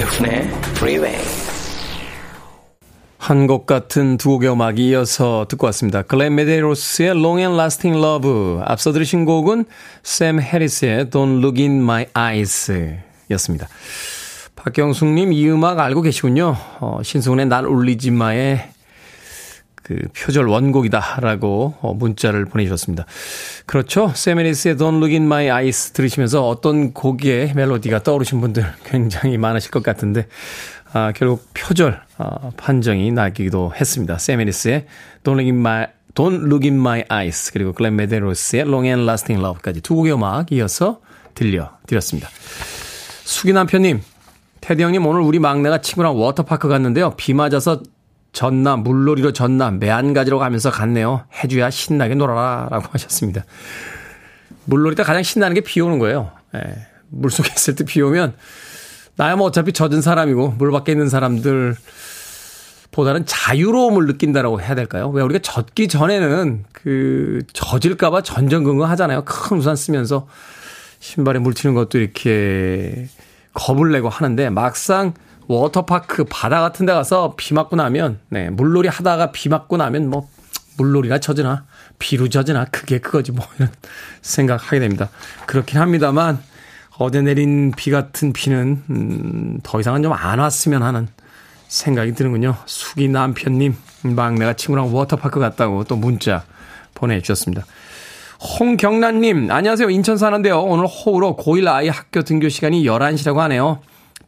김태훈의 프리웨이 한곡 같은 두 곡의 음악 이어서 듣고 왔습니다. 글렌 메데로스의 Long and Lasting Love 앞서 들으신 곡은 샘 해리스의 Don't Look in My Eyes 였습니다. 박경숙님 이 음악 알고 계시군요. 어, 신승훈의 날 울리지 마의 그 표절 원곡이다라고 어, 문자를 보내주셨습니다. 그렇죠. 샘 해리스의 Don't Look in My Eyes 들으시면서 어떤 곡의 멜로디가 떠오르신 분들 굉장히 많으실 것 같은데 아, 결국 표절 아, 판정이 나기도 했습니다. 샘 해리스의 Don't Look in My Don't Look in My Eyes 그리고 글렌 메데로스의 Long and Lasting Love까지 두 곡의 음악 이어서 들려드렸습니다. 수기 남편님, 테디 형님 오늘 우리 막내가 친구랑 워터파크 갔는데요. 비 맞아서 젖나 물놀이로 젖나 매한가지라면서 갔네요. 해주야 신나게 놀아라 라고 하셨습니다. 물놀이 때 가장 신나는 게 비 오는 거예요. 예. 물 속에 있을 때 비 오면 나야 뭐 어차피 젖은 사람이고 물 밖에 있는 사람들 보다는 자유로움을 느낀다라고 해야 될까요? 왜 우리가 젖기 전에는 그 젖을까봐 전전긍긍 하잖아요. 큰 우산 쓰면서 신발에 물 튀는 것도 이렇게 겁을 내고 하는데 막상 워터파크 바다 같은 데 가서 비 맞고 나면 네, 물놀이 하다가 비 맞고 나면 뭐 물놀이나 젖으나 비로 젖으나 그게 그거지 뭐 이런 생각하게 됩니다. 그렇긴 합니다만 어제 내린 비 같은 비는 음, 더 이상은 좀 안 왔으면 하는 생각이 드는군요. 숙이 남편님 막내가 친구랑 워터파크 갔다고 또 문자 보내주셨습니다. 홍경란님, 안녕하세요. 인천 사는데요. 오늘 호우로 고1 아이 학교 등교 시간이 11시라고 하네요.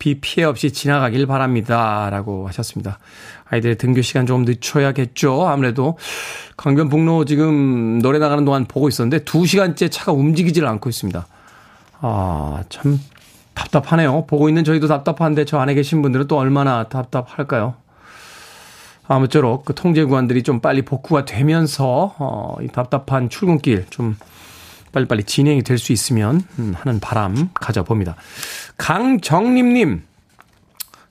비 피해 없이 지나가길 바랍니다. 라고 하셨습니다. 아이들의 등교 시간 좀 늦춰야겠죠. 아무래도 강변북로 지금 노래 나가는 동안 보고 있었는데 2시간째 차가 움직이질 않고 있습니다. 아, 참 답답하네요. 보고 있는 저희도 답답한데 저 안에 계신 분들은 또 얼마나 답답할까요? 아무쪼록 그 통제 구간들이 좀 빨리 복구가 되면서 어, 이 답답한 출근길 좀 빨리빨리 진행이 될 수 있으면 음, 하는 바람 가져봅니다. 강정림님,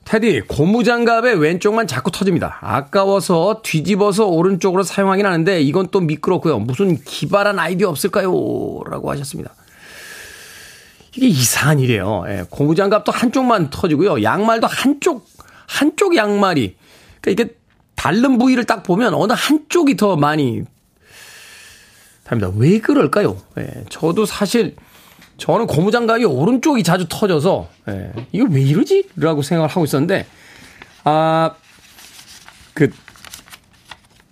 테디, 고무장갑의 왼쪽만 자꾸 터집니다. 아까워서 뒤집어서 오른쪽으로 사용하긴 하는데 이건 또 미끄럽고요. 무슨 기발한 아이디어 없을까요? 라고 하셨습니다. 이게 이상한 일이에요. 예, 고무장갑도 한쪽만 터지고요. 양말도 한쪽, 한쪽 양말이. 그러니까 이게 다른 부위를 딱 보면 어느 한쪽이 더 많이 답니다. 왜 그럴까요? 예, 저도 사실 저는 고무장갑이 오른쪽이 자주 터져서 예, 이거 왜 이러지? 라고 생각을 하고 있었는데 아, 그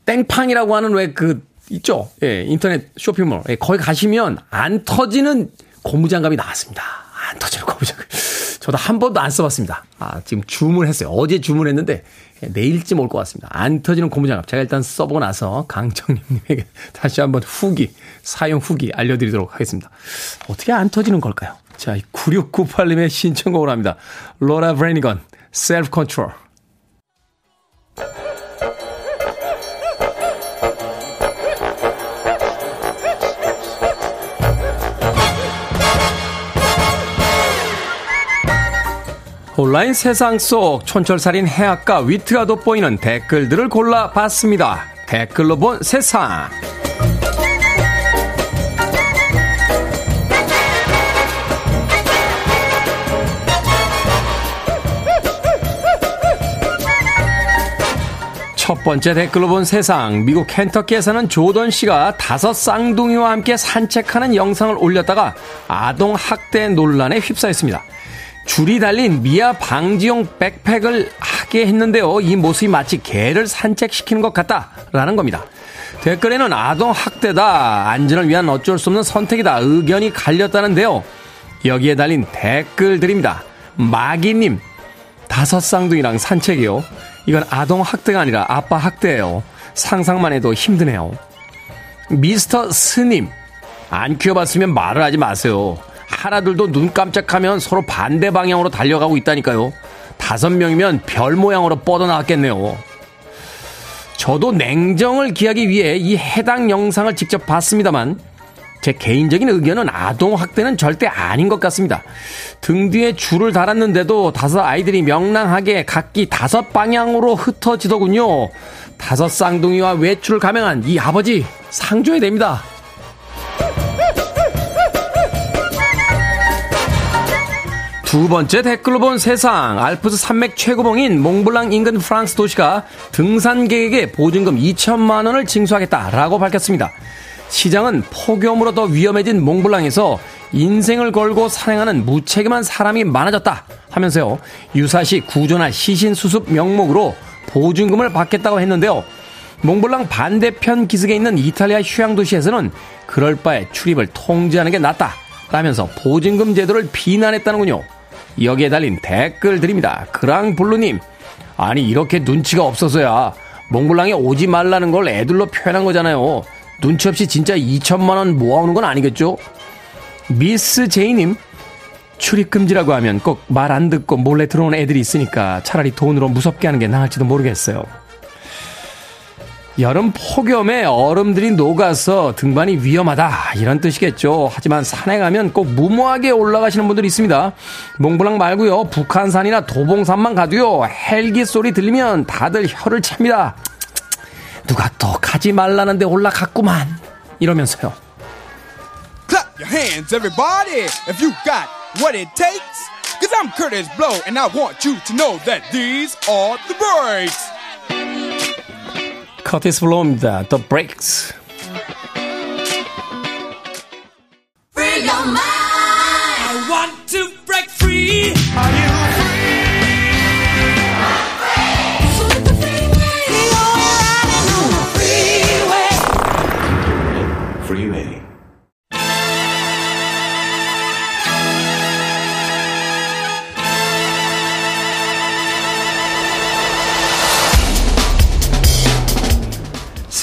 땡팡이라고 하는 왜 그 있죠? 예, 인터넷 쇼핑몰. 예, 거기 가시면 안 터지는 고무장갑이 나왔습니다. 안 터지는 고무장갑. 저도 한 번도 안 써봤습니다. 아, 지금 주문했어요. 어제 주문했는데 내일쯤 올 것 같습니다. 안 터지는 고무장갑. 제가 일단 써보고 나서 강정님에게 다시 한번 후기, 사용 후기 알려드리도록 하겠습니다. 어떻게 안 터지는 걸까요? 자, 9698님의 신청곡을 합니다. 로라 브레니건, Self Control. 온라인 세상 속 촌철살인 해악과 위트가 돋보이는 댓글들을 골라봤습니다. 댓글로 본 세상. 첫 번째 댓글로 본 세상. 미국 켄터키에서는 조던 씨가 다섯 쌍둥이와 함께 산책하는 영상을 올렸다가 아동 학대 논란에 휩싸였습니다. 줄이 달린 미아 방지용 백팩을 하게 했는데요. 이 모습이 마치 개를 산책시키는 것 같다라는 겁니다. 댓글에는 아동 학대다, 안전을 위한 어쩔 수 없는 선택이다, 의견이 갈렸다는데요. 여기에 달린 댓글들입니다. 마기님, 다섯 쌍둥이랑 산책이요. 이건 아동 학대가 아니라 아빠 학대예요. 상상만 해도 힘드네요. 미스터 스님, 안 키워봤으면 말을 하지 마세요. 하나둘도 눈 깜짝하면 서로 반대 방향으로 달려가고 있다니까요. 다섯 명이면 별 모양으로 뻗어나왔겠네요. 저도 냉정을 기하기 위해 이 해당 영상을 직접 봤습니다만 제 개인적인 의견은 아동 학대는 절대 아닌 것 같습니다. 등 뒤에 줄을 달았는데도 다섯 아이들이 명랑하게 각기 다섯 방향으로 흩어지더군요. 다섯 쌍둥이와 외출을 감행한 이 아버지 상조해야 됩니다. 두 번째 댓글로 본 세상 알프스 산맥 최고봉인 몽블랑 인근 프랑스 도시가 등산객에게 보증금 2천만 원을 징수하겠다라고 밝혔습니다. 시장은 폭염으로 더 위험해진 몽블랑에서 인생을 걸고 산행하는 무책임한 사람이 많아졌다 하면서요 유사시 구조나 시신 수습 명목으로 보증금을 받겠다고 했는데요. 몽블랑 반대편 기슭에 있는 이탈리아 휴양 도시에서는 그럴 바에 출입을 통제하는 게 낫다 라면서 보증금 제도를 비난했다는군요. 여기에 달린 댓글들입니다. 그랑블루님, 아니 이렇게 눈치가 없어서야 몽블랑에 오지 말라는 걸 애들로 표현한 거잖아요. 눈치 없이 진짜 2천만 원 모아오는 건 아니겠죠? 미스 제이님, 출입금지라고 하면 꼭 말 안 듣고 몰래 들어오는 애들이 있으니까 차라리 돈으로 무섭게 하는 게 나을지도 모르겠어요. 여름 폭염에 얼음들이 녹아서 등반이 위험하다 이런 뜻이겠죠. 하지만 산에 가면 꼭 무모하게 올라가시는 분들이 있습니다. 몽블랑 말고요. 북한산이나 도봉산만 가도요. 헬기 소리 들리면 다들 혀를 찹니다. 누가 또 가지 말라는데 올라갔구만 이러면서요. Clap your hands everybody if you got what it takes. Cause I'm Curtis Blow and I want you to know that these are the breaks. 커티스 블로우입니다. The Breaks. Free your mind. I want to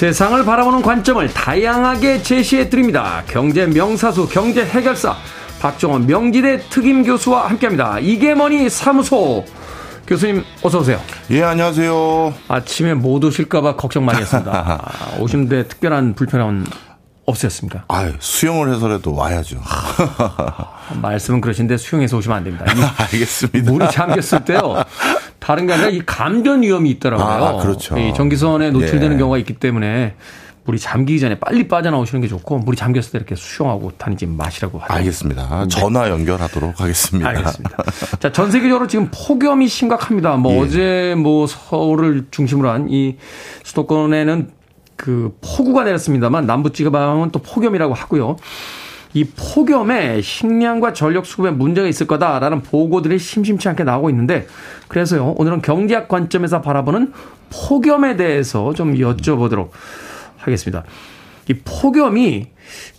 세상을 바라보는 관점을 다양하게 제시해 드립니다. 경제 명사수, 경제 해결사 박정원 명지대 특임 교수와 함께합니다. 이게 뭐니 사무소 교수님 어서 오세요. 예, 안녕하세요. 아침에 못 오실까봐 걱정 많이 했습니다. 아, 오시는데 특별한 불편함은 없으셨습니까? 아, 수영을 해서라도 와야죠. 말씀은 그러신데 수영해서 오시면 안 됩니다. 이 알겠습니다. 물이 잠겼을 때요. 다른 게 아니라 이 감전 위험이 있더라고요. 아, 그렇죠. 이 전기선에 노출되는 예. 경우가 있기 때문에 물이 잠기기 전에 빨리 빠져나오시는 게 좋고 물이 잠겼을 때 이렇게 수영하고 다니지 마시라고 하죠. 알겠습니다. 전화 연결하도록 하겠습니다. 네. 알겠습니다. 자, 전 세계적으로 지금 폭염이 심각합니다. 뭐 예. 어제 뭐 서울을 중심으로 한 이 수도권에는 그 폭우가 내렸습니다만 남부 지방은 또 폭염이라고 하고요. 이 폭염에 식량과 전력 수급에 문제가 있을 거다라는 보고들이 심심치 않게 나오고 있는데 그래서요. 오늘은 경제학 관점에서 바라보는 폭염에 대해서 좀 여쭤보도록 하겠습니다. 이 폭염이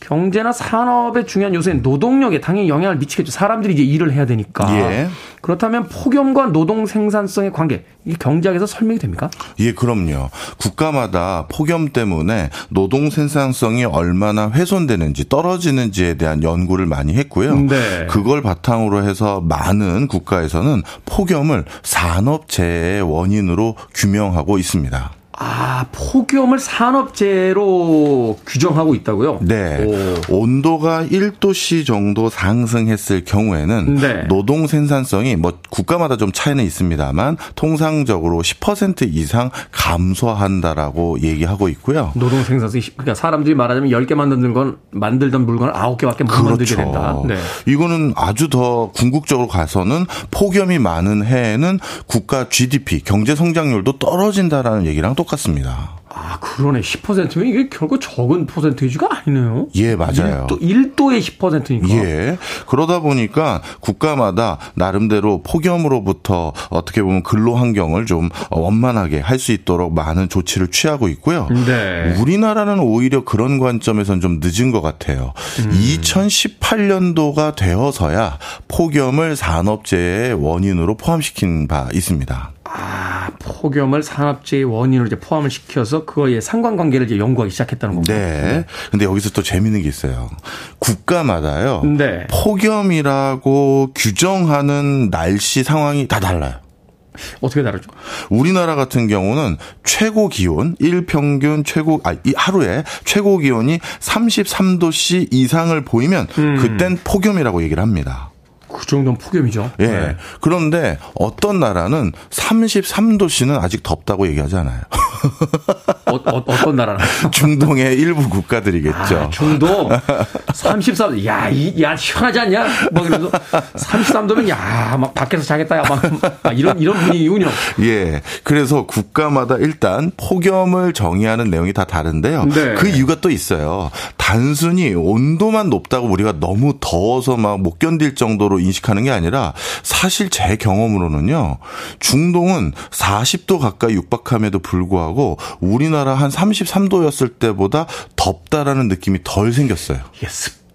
경제나 산업의 중요한 요소인 노동력에 당연히 영향을 미치겠죠. 사람들이 이제 일을 해야 되니까. 예. 그렇다면 폭염과 노동 생산성의 관계, 이게 경제학에서 설명이 됩니까? 예, 그럼요. 국가마다 폭염 때문에 노동 생산성이 얼마나 훼손되는지 떨어지는지에 대한 연구를 많이 했고요. 네. 그걸 바탕으로 해서 많은 국가에서는 폭염을 산업재해의 원인으로 규명하고 있습니다. 아, 폭염을 산업재해로 규정하고 있다고요? 네. 오. 온도가 1도씨 정도 상승했을 경우에는 네. 노동 생산성이 뭐 국가마다 좀 차이는 있습니다만 통상적으로 10% 이상 감소한다라고 얘기하고 있고요. 노동 생산성이, 십- 그러니까 사람들이 말하자면 10개 만드는 건, 만들던 물건을 9개밖에 못 만들게 된다. 네. 그렇죠. 이거는 아주 더 궁극적으로 가서는 폭염이 많은 해에는 국가 GDP 경제 성장률도 떨어진다라는 얘기랑 똑 같습니다. 아, 그러네. 10%면 이게 결국 적은 퍼센테이지가 아니네요. 예, 맞아요. 1도, 1도의 10%니까. 예. 그러다 보니까 국가마다 나름대로 폭염으로부터 어떻게 보면 근로 환경을 좀 원만하게 할 수 있도록 많은 조치를 취하고 있고요. 네. 우리나라는 오히려 그런 관점에서는 좀 늦은 것 같아요. 음. 2018년도가 되어서야 폭염을 산업재해의 원인으로 포함시킨 바 있습니다. 아, 폭염을 산업재해 원인으로 이제 포함을 시켜서 그거의 상관관계를 이제 연구하기 시작했다는 겁니다. 네. 근데 여기서 또 재밌는 게 있어요. 국가마다요. 네. 폭염이라고 규정하는 날씨 상황이 다 달라요. 어떻게 다르죠? 우리나라 같은 경우는 최고 기온 일평균 최고 아이 하루에 최고 기온이 33도씨 이상을 보이면 음. 그땐 폭염이라고 얘기를 합니다. 그 정도는 폭염이죠. 예. 네. 그런데 어떤 나라는 33도씨는 아직 덥다고 얘기하잖아요. 어, 어, 어떤 나라나? 중동의 일부 국가들이겠죠. 아, 중도 33도. 야, 이, 야, 시원하지 않냐? 막 이러면서 33도면 야, 막 밖에서 자겠다. 야, 막, 막 이런, 이런 분위기군요. 예. 그래서 국가마다 일단 폭염을 정의하는 내용이 다 다른데요. 네. 그 이유가 또 있어요. 단순히 온도만 높다고 우리가 너무 더워서 막 못 견딜 정도로 인식하는 게 아니라 사실 제 경험으로는요. 중동은 40도 가까이 육박함에도 불구하고 우리나라 한 33도였을 때보다 덥다라는 느낌이 덜 생겼어요. 이게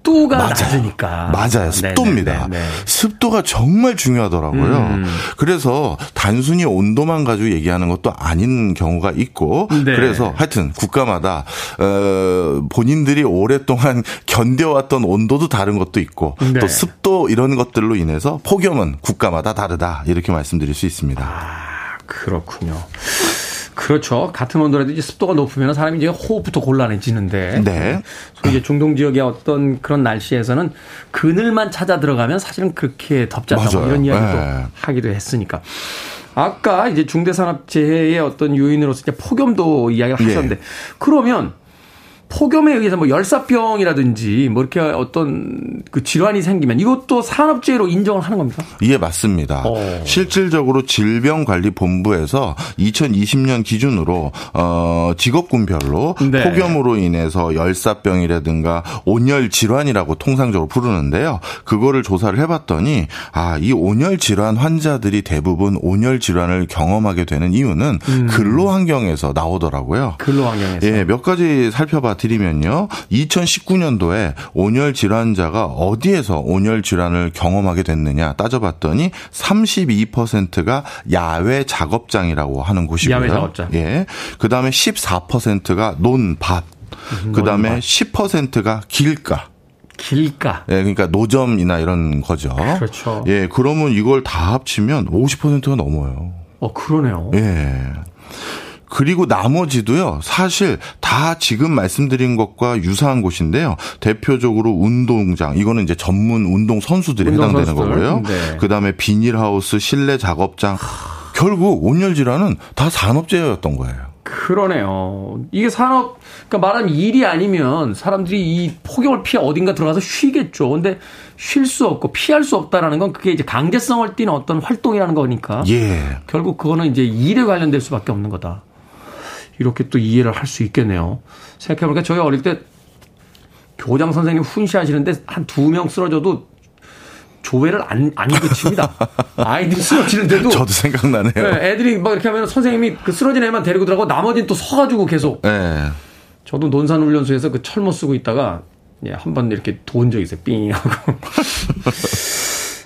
습도가 낮으니까. 맞아요. 습도입니다. 네네네네. 음. 습도가 정말 중요하더라고요. 그래서 단순히 온도만 가지고 얘기하는 것도 아닌 경우가 있고 네. 그래서 하여튼 국가마다 어, 본인들이 오랫동안 견뎌왔던 온도도 다른 것도 있고 네. 또 습도 이런 것들로 인해서 폭염은 국가마다 다르다 이렇게 말씀드릴 수 있습니다. 아, 그렇군요. 그렇죠. 같은 온도라도 이제 습도가 높으면 사람이 이제 호흡부터 곤란해지는데. 네. 소위 이제 중동 지역의 어떤 그런 날씨에서는 그늘만 찾아 들어가면 사실은 그렇게 덥지 않다 뭐 맞아요. 이런 이야기도 네. 하기도 했으니까. 아까 이제 중대산업재해의 어떤 요인으로서 이제 폭염도 이야기를 예. 하셨는데 그러면 폭염에 의해서 뭐 열사병이라든지 뭐 이렇게 어떤 그 질환이 생기면 이것도 산업재해로 인정을 하는 겁니까? 예, 맞습니다. 어. 실질적으로 질병관리본부에서 2020년 기준으로 어 직업군별로 네. 폭염으로 인해서 열사병이라든가 온열 질환이라고 통상적으로 부르는데요. 그거를 조사를 해 봤더니 아, 이 온열 질환 환자들이 대부분 온열 질환을 경험하게 되는 이유는 음. 근로 환경에서 나오더라고요. 근로 환경에서. 예, 몇 가지 살펴봐 드리면요. 2019년도에 온열 질환자가 어디에서 온열 질환을 경험하게 됐느냐 따져봤더니 32%가 야외 작업장이라고 하는 곳이고요. 야외 작업장. 예. 그다음에 14%가 논밭. 그다음에 논밭. 10%가 길가. 길가. 예, 그러니까 노점이나 이런 거죠. 그렇죠. 예, 그러면 이걸 다 합치면 50%가 넘어요. 어, 그러네요. 예. 그리고 나머지도요, 사실 다 지금 말씀드린 것과 유사한 곳인데요. 대표적으로 운동장, 이거는 이제 전문 운동 선수들이 운동 해당되는 선수들. 거고요. 네. 그 다음에 비닐하우스, 실내 작업장. 결국 온열 질환은 다 산업재해였던 거예요. 그러네요. 이게 산업, 그러니까 말하면 일이 아니면 사람들이 이 폭염을 피해 어딘가 들어가서 쉬겠죠. 근데 쉴 수 없고 피할 수 없다라는 건 그게 이제 강제성을 띠는 어떤 활동이라는 거니까. 예. 결국 그거는 이제 일에 관련될 수밖에 없는 거다. 이렇게 또 이해를 할 수 있겠네요. 생각해보니까 저희 어릴 때 교장 선생님 훈시하시는데 한 두 명 쓰러져도 조회를 안, 안 그칩니다. 아이들이 쓰러지는데도. 저도 생각나네요. 네, 애들이 막 이렇게 하면 선생님이 그 쓰러진 애만 데리고 들어가고 나머지는 또 서가지고 계속. 예. 저도 논산훈련소에서 그 철모 쓰고 있다가 예, 한 번 이렇게 도운 적 있어요. 삥 하고.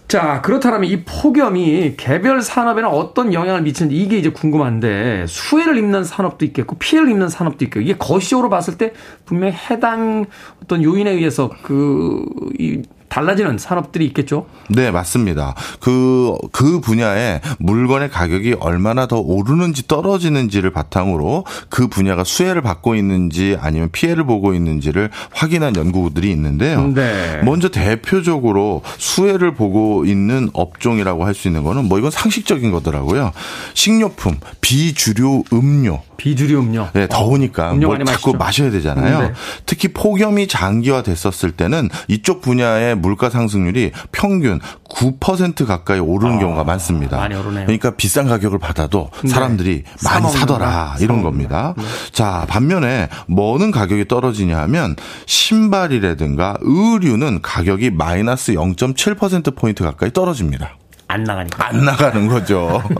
자, 그렇다면 이 폭염이 개별 산업에는 어떤 영향을 미치는지 이게 이제 궁금한데 수혜를 입는 산업도 있겠고 피해를 입는 산업도 있고 이게 거시적으로 봤을 때 분명히 해당 어떤 요인에 의해서 그, 이, 달라지는 산업들이 있겠죠? 네, 맞습니다. 그, 그 분야에 물건의 가격이 얼마나 더 오르는지 떨어지는지를 바탕으로 그 분야가 수혜를 받고 있는지 아니면 피해를 보고 있는지를 확인한 연구들이 있는데요. 네. 먼저 대표적으로 수혜를 보고 있는 업종이라고 할 수 있는 거는 뭐 이건 상식적인 거더라고요. 식료품, 비주류 음료, 비주류 음료. 네, 더우니까 음료 뭘 많이 자꾸 마시죠. 마셔야 되잖아요. 네. 특히 폭염이 장기화 됐었을 때는 이쪽 분야의 물가 상승률이 평균 9% 가까이 오르는 경우가 많습니다. 아, 많이 오르네요. 그러니까 비싼 가격을 받아도 네. 사람들이 많이 사먹는다. 사더라 이런. 겁니다. 네. 자, 반면에 뭐는 가격이 떨어지냐 하면 신발이라든가 의류는 가격이 마이너스 0.7% 포인트 가까이 떨어집니다. 안 나가니까. 안 나가는 거죠.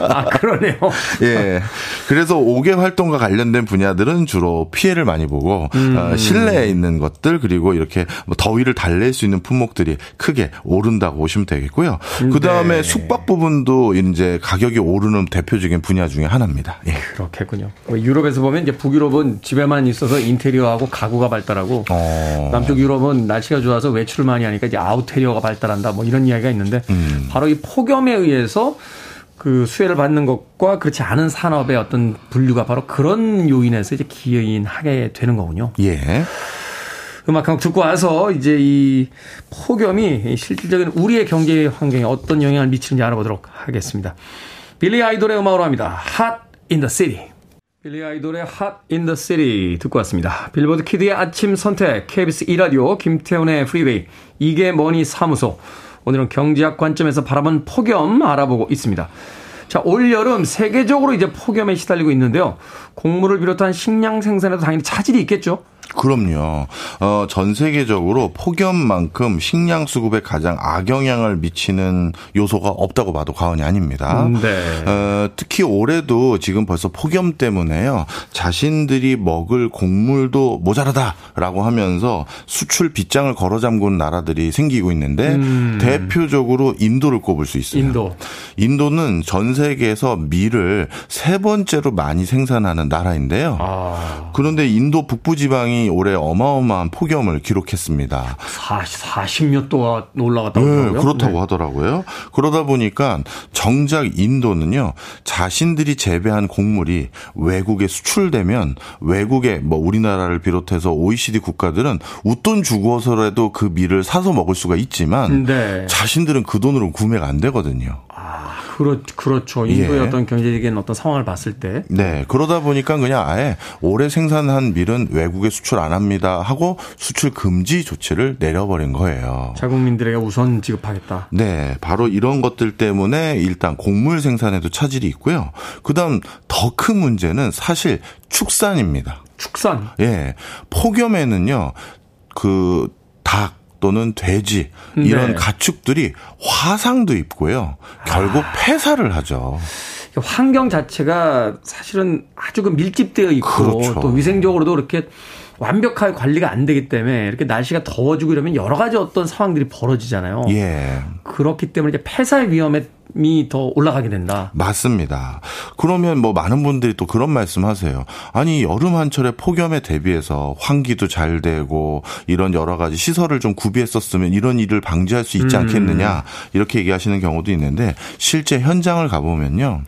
아, 그러네요. 예. 그래서 5개 활동과 관련된 분야들은 주로 피해를 많이 보고 음. 어, 실내에 있는 것들 그리고 이렇게 뭐 더위를 달랠 수 있는 품목들이 크게 오른다고 보시면 되겠고요. 그 다음에 네. 숙박 부분도 이제 가격이 오르는 대표적인 분야 중에 하나입니다. 예. 그렇겠군요. 뭐 유럽에서 보면 이제 북유럽은 집에만 있어서 인테리어하고 가구가 발달하고 어. 남쪽 유럽은 날씨가 좋아서 외출을 많이 하니까 이제 아우테리어가 발달한다 뭐 이런 이야기가 있는데 음. 바로 이 폭염에 의해서 그 수혜를 받는 것과 그렇지 않은 산업의 어떤 분류가 바로 그런 요인에서 이제 기인하게 되는 거군요. 예. 음악 한곡 듣고 와서 이제 이 폭염이 실질적인 우리의 경제 환경에 어떤 영향을 미치는지 알아보도록 하겠습니다. 빌리 아이돌의 음악으로 합니다. Hot in the City. 빌리 아이돌의 Hot in the City 듣고 왔습니다. 빌보드 키드의 아침 선택, KBS 2라디오, 김태훈의 프리웨이, 이게 뭐니 사무소. 오늘은 경제학 관점에서 바라본 폭염 알아보고 있습니다. 자, 올여름 세계적으로 이제 폭염에 시달리고 있는데요. 곡물을 비롯한 식량 생산에도 당연히 차질이 있겠죠. 그럼요. 어, 전 세계적으로 폭염만큼 식량 수급에 가장 악영향을 미치는 요소가 없다고 봐도 과언이 아닙니다. 음, 네. 어, 특히 올해도 지금 벌써 폭염 때문에요. 자신들이 먹을 곡물도 모자라다라고 하면서 수출 빗장을 걸어 잠근 나라들이 생기고 있는데 대표적으로 인도를 꼽을 수 있어요. 음. 인도. 인도는 전 세계에서 밀을 세 번째로 많이 생산하는 나라인데요. 아. 그런데 인도 북부 지방이 올해 어마어마한 폭염을 기록했습니다. 40, 40몇 도가 올라갔다고 네, 하더라고요. 그렇다고 네. 하더라고요. 그러다 보니까 정작 인도는요, 자신들이 재배한 곡물이 외국에 수출되면 외국에 뭐 우리나라를 비롯해서 OECD 국가들은 웃돈 주고서라도 그 밀을 사서 먹을 수가 있지만 네. 자신들은 그 돈으로 구매가 안 되거든요. 아, 그렇, 그렇죠. 인도의 예. 어떤 경제적인 어떤 상황을 봤을 때. 네, 그러다 보니까 그냥 아예 올해 생산한 밀은 외국에 수출 안 합니다 하고 수출 금지 조치를 내려버린 거예요. 자국민들에게 우선 지급하겠다. 네, 바로 이런 것들 때문에 일단 곡물 생산에도 차질이 있고요. 그 다음 더 큰 문제는 사실 축산입니다. 축산. 예, 폭염에는요, 그 닭 또는 돼지 이런 네. 가축들이 화상도 입고요. 결국 폐사를 하죠. 환경 자체가 사실은 아주 그 밀집되어 있고 그렇죠. 또 위생적으로도 그렇게 완벽하게 관리가 안 되기 때문에 이렇게 날씨가 더워지고 이러면 여러 가지 어떤 상황들이 벌어지잖아요. 예. 그렇기 때문에 이제 폐사의 위험 이더 올라가게 된다. 맞습니다. 그러면 뭐 많은 분들이 또 그런 말씀 하세요. 아니, 여름 한철에 폭염에 대비해서 환기도 잘 되고 이런 여러 가지 시설을 좀 구비했었으면 이런 일을 방지할 수 있지 않겠느냐. 이렇게 얘기하시는 경우도 있는데 실제 현장을 가보면요.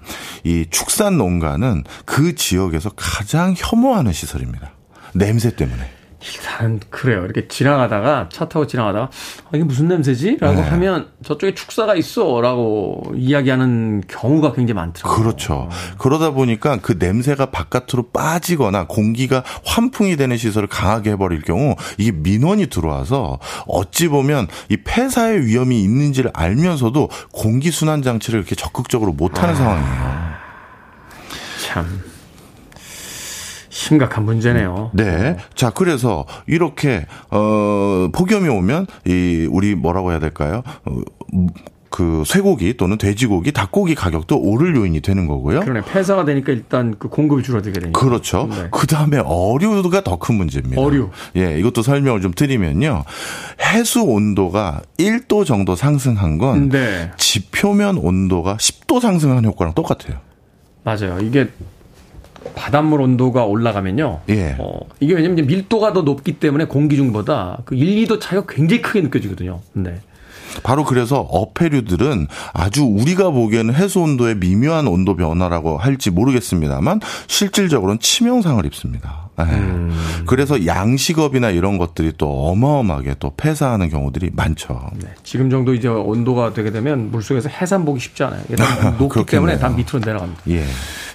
이 축산 농가는 그 지역에서 가장 혐오하는 시설입니다. 냄새 때문에. 일단 그래요. 이렇게 지나가다가 차 타고 지나가다가 아, 이게 무슨 냄새지?라고 네. 하면 저쪽에 축사가 있어라고 이야기하는 경우가 굉장히 많더라고요. 그렇죠. 그러다 보니까 그 냄새가 바깥으로 빠지거나 공기가 환풍이 되는 시설을 강하게 해버릴 경우 이게 민원이 들어와서 어찌 보면 이 폐사의 위험이 있는지를 알면서도 공기 순환 장치를 이렇게 적극적으로 못하는 상황이에요. 참 심각한 문제네요. 네. 자, 그래서 이렇게 어 폭염이 오면 이 우리 뭐라고 해야 될까요? 어, 그 쇠고기 또는 돼지고기, 닭고기 가격도 오를 요인이 되는 거고요. 그러네 폐사가 되니까 일단 그 공급이 줄어들게 되니까. 그렇죠. 네. 그 다음에 어류가 더 큰 문제입니다. 어류. 예, 이것도 설명을 좀 드리면요. 해수 온도가 1도 정도 상승한 건 네. 지표면 온도가 10도 상승한 효과랑 똑같아요. 맞아요. 이게 바닷물 온도가 올라가면요. 예. 어, 이게 왜냐면 밀도가 더 높기 때문에 공기 중보다 그 1, 2도 차이가 굉장히 크게 느껴지거든요. 네. 바로 그래서 어패류들은 아주 우리가 보기에는 해수 온도의 미묘한 온도 변화라고 할지 모르겠습니다만 실질적으로는 치명상을 입습니다. 예. 그래서 양식업이나 이런 것들이 또 어마어마하게 또 폐사하는 경우들이 많죠. 네. 지금 정도 이제 온도가 되게 되면 물속에서 해산 보기 쉽지 않아요. 높기 그렇겠네요. 때문에 다 밑으로 내려갑니다. 예.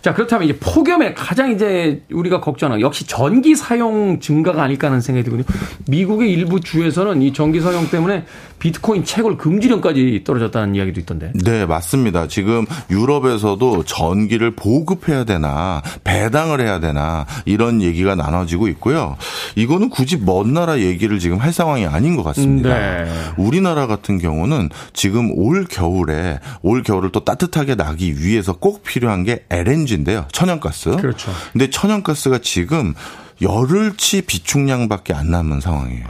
자, 그렇다면 이제 폭염에 가장 이제 우리가 걱정하는 역시 전기 사용 증가가 아닐까 하는 생각이 들거든요. 미국의 일부 주에서는 이 전기 사용 때문에 비트코인 채굴 금지령까지 떨어졌다는 이야기도 있던데. 네, 맞습니다. 지금 유럽에서도 전기를 보급해야 되나, 배당을 해야 되나, 이런 얘기가 나눠지고 있고요. 이거는 굳이 먼 나라 얘기를 지금 할 상황이 아닌 것 같습니다. 네. 우리나라 같은 경우는 지금 올 겨울에, 올 겨울을 또 따뜻하게 나기 위해서 꼭 필요한 게 LNG 인데요. 천연가스. 그렇죠. 근데 천연가스가 지금 열흘치 비축량밖에 안 남은 상황이에요.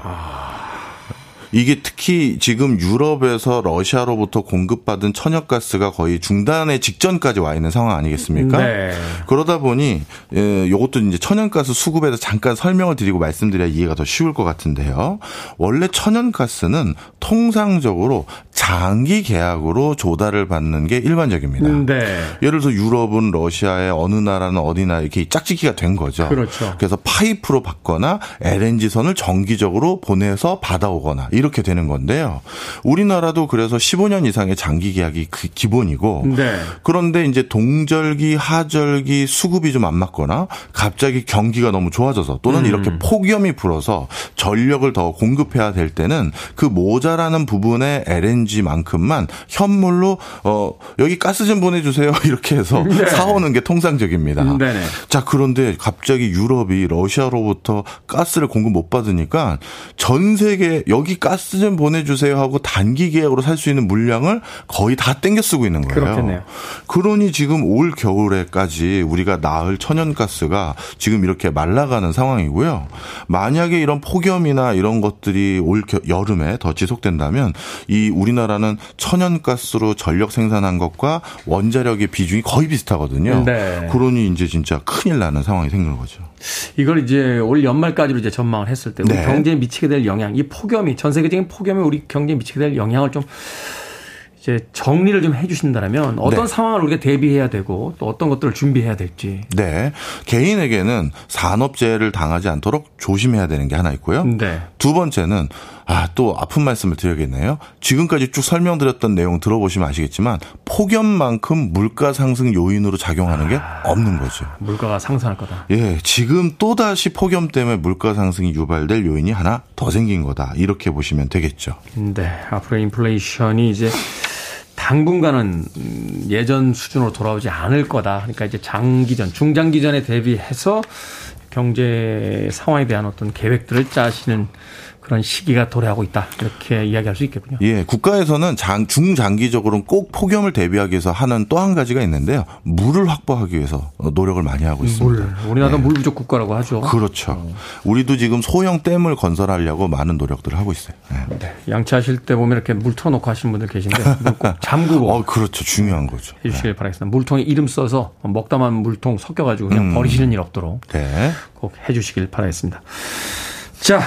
이게 특히 지금 유럽에서 러시아로부터 공급받은 천연가스가 거의 중단의 직전까지 와 있는 상황 아니겠습니까? 네. 그러다 보니 예, 요것도 이제 천연가스 수급에서 잠깐 설명을 드리고 말씀드려야 이해가 더 쉬울 것 같은데요. 원래 천연가스는 통상적으로 장기 계약으로 조달을 받는 게 일반적입니다. 네. 예를 들어서 유럽은 러시아의 어느 나라는 어디나 이렇게 짝짓기가 된 거죠. 그렇죠. 그래서 파이프로 받거나 LNG선을 정기적으로 보내서 받아오거나 이렇게 되는 건데요. 우리나라도 그래서 15년 이상의 장기 계약이 그 기본이고 네. 그런데 이제 동절기, 하절기 수급이 좀 안 맞거나 갑자기 경기가 너무 좋아져서 또는 음. 이렇게 폭염이 불어서 전력을 더 공급해야 될 때는 그 모자라는 부분의 LNG 만큼만 현물로 어 여기 가스 좀 보내주세요 이렇게 해서 사오는 게 통상적입니다. 네. 네네. 자 그런데 갑자기 유럽이 러시아로부터 가스를 공급 못 받으니까 전 세계 여기 가스 좀 보내주세요 하고 단기 계약으로 살 수 있는 물량을 거의 다 땡겨 쓰고 있는 거예요. 그렇겠네요. 그러니 지금 올 겨울에까지 우리가 나을 천연가스가 지금 이렇게 말라가는 상황이고요. 만약에 이런 폭염이나 이런 것들이 올 겨- 여름에 더 지속된다면 이 우리나라 는 천연가스로 전력 생산한 것과 원자력의 비중이 거의 비슷하거든요. 네. 그러니 이제 진짜 큰일 나는 상황이 생기는 거죠. 이걸 이제 올 연말까지로 이제 전망을 했을 때 우리 네. 경제에 미치게 될 영향, 이 폭염이 전 세계적인 폭염이 우리 경제에 미치게 될 영향을 좀 이제 정리를 좀 해주신다면 어떤 네. 상황을 우리가 대비해야 되고 또 어떤 것들을 준비해야 될지. 네. 개인에게는 산업재해를 당하지 않도록 조심해야 되는 게 하나 있고요. 네. 두 번째는 아, 또 아픈 말씀을 드려야겠네요. 지금까지 쭉 설명드렸던 내용 들어보시면 아시겠지만 폭염만큼 물가 상승 요인으로 작용하는 게 없는 거죠. 물가가 상승할 거다. 예, 지금 또다시 폭염 때문에 물가 상승이 유발될 요인이 하나 더 생긴 거다. 이렇게 보시면 되겠죠. 네. 앞으로 인플레이션이 이제 당분간은 음, 예전 수준으로 돌아오지 않을 거다. 그러니까 이제 장기전, 중장기전에 대비해서 경제 상황에 대한 어떤 계획들을 짜시는 그런 시기가 도래하고 있다. 이렇게 이야기할 수 있겠군요. 예, 국가에서는 장, 중장기적으로는 꼭 폭염을 대비하기 위해서 하는 또 한 가지가 있는데요. 물을 확보하기 위해서 노력을 많이 하고 있습니다. 물. 우리나라 물 부족 국가라고 하죠. 그렇죠. 우리도 지금 소형 댐을 건설하려고 많은 노력들을 하고 있어요. 네. 네. 양치하실 때 보면 이렇게 물 틀어놓고 하시는 분들 계신데 물꼭 잠그고 어, 그렇죠. 중요한 거죠. 해주시길 바라겠습니다. 물통에 이름 써서 먹다 만 물통 섞여가지고 그냥 버리시는 일 없도록 네. 꼭 해주시길 바라겠습니다. 자,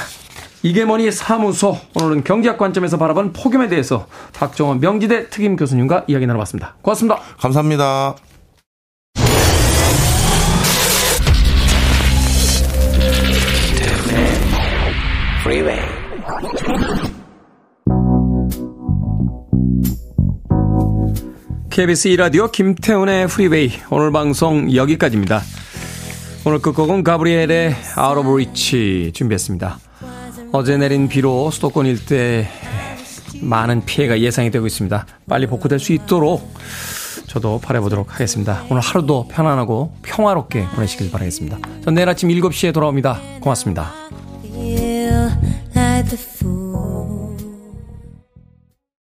이게 뭐니 사무소 오늘은 경제학 관점에서 바라본 폭염에 대해서 박정원 명지대 특임 교수님과 이야기 나눠봤습니다. 고맙습니다. 감사합니다. KBS 2라디오 김태훈의 프리웨이 오늘 방송 여기까지입니다. 오늘 끝곡은 가브리엘의 Out of Reach 준비했습니다. 어제 내린 비로 수도권 일대 많은 피해가 예상이 되고 있습니다. 빨리 복구될 수 있도록 저도 바라보도록 하겠습니다. 오늘 하루도 편안하고 평화롭게 보내시길 바라겠습니다. 전 내일 아침 7시에 돌아옵니다. 고맙습니다.